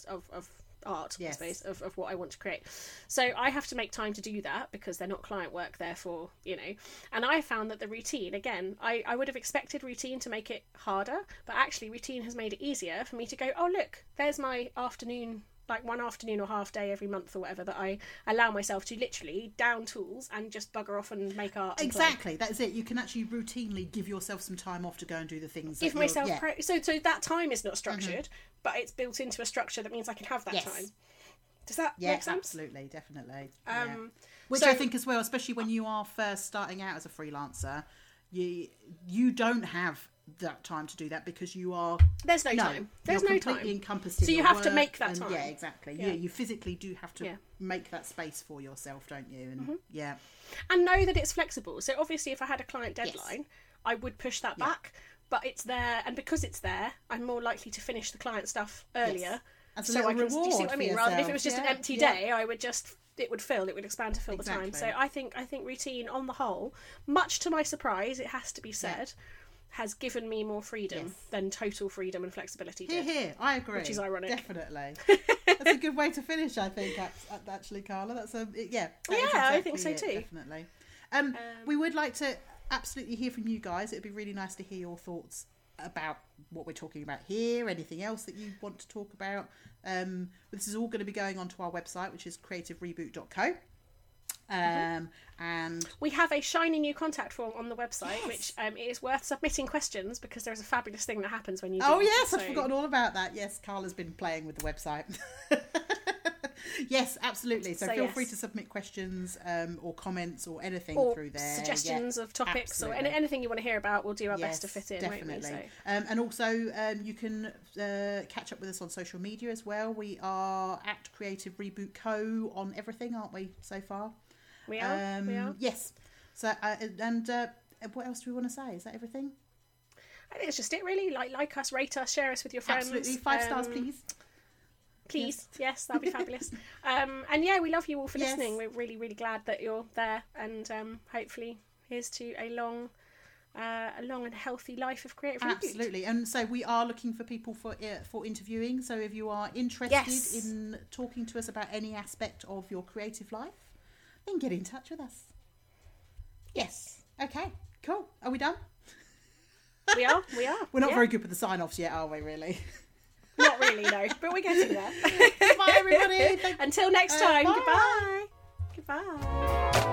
of, of art, Yes. I suppose, of, of what I want to create. So I have to make time to do that because they're not client work, therefore, you know. And I found that the routine, again, I, I would have expected routine to make it harder, but actually routine has made it easier for me to go, oh look, there's my afternoon like one afternoon or half day every month or whatever that I allow myself to literally down tools and just bugger off and make art. Exactly, that's it. You can actually routinely give yourself some time off to go and do the things. give that myself yeah. Mm-hmm. so so that time is not structured but it's built into a structure that means i can have that Yes. time does that Yeah, make sense absolutely, definitely. yeah. um Which so- I think as well, especially when you are first starting out as a freelancer, you you don't have that time to do that because you are there's no, no, time there's no time encompassed. in So you have to make that and- time. Yeah, exactly. Yeah. Yeah. you physically do have to Yeah. make that space for yourself, don't you? And Mm-hmm. yeah, and know that it's flexible so obviously if i had a client deadline i would push that back but it's there and because it's there i'm more likely to finish the client stuff earlier a so I can, do you see what I mean? Rather than if it was just an empty yeah. day, I would just it would fill, it would expand to fill the time. So I think I think routine on the whole, much to my surprise, it has to be said, has given me more freedom Yes. than total freedom and flexibility here, did. here, I agree. Which is ironic. Definitely, that's a good way to finish. I think ac- ac- actually, Carla. That's a yeah. that Yeah, I think exactly so it, too. Definitely. Um, we would like to absolutely hear from you guys. It'd be really nice to hear your thoughts about what we're talking about here. Anything else that you want to talk about? Um, this is all going to be going onto our website, which is creativereboot.co. Um, and We have a shiny new contact form on the website, Yes. which um, it is worth submitting questions because there is a fabulous thing that happens when you. Do Oh yes, I've forgotten all about that. Yes, Carla's been playing with the website. yes, absolutely. So, So, feel yes. free to submit questions um, or comments or anything Or through there. suggestions Yeah, of topics or any, anything you want to hear about, we'll do our best to fit in. Definitely. So- Um, and also, um, you can uh, catch up with us on social media as well. We are at Creative Reboot Co. on everything, aren't we, so far? We are. Um, we are. Yes. So, uh, and uh, what else do we want to say? Is that everything? I think it's just it, really. Like, like us, rate us, share us with your friends. Absolutely. Five stars, Um, please. Please, yes, that'd be fabulous. Um, and yeah, we love you all for Yes. listening. We're really, really glad that you're there, and um, hopefully, here's to a long, uh, a long and healthy life of creative. Absolutely, and so we are looking for people for uh, for interviewing. So if you are interested Yes. in talking to us about any aspect of your creative life, then get in touch with us. Yes. Okay. Cool. Are we done? We are, we are. We're not yeah. very good with the sign offs yet, are we? Really? Not really, no, but we're getting there. Bye, everybody. Thank- Until next Uh, time. bye. Goodbye. Goodbye.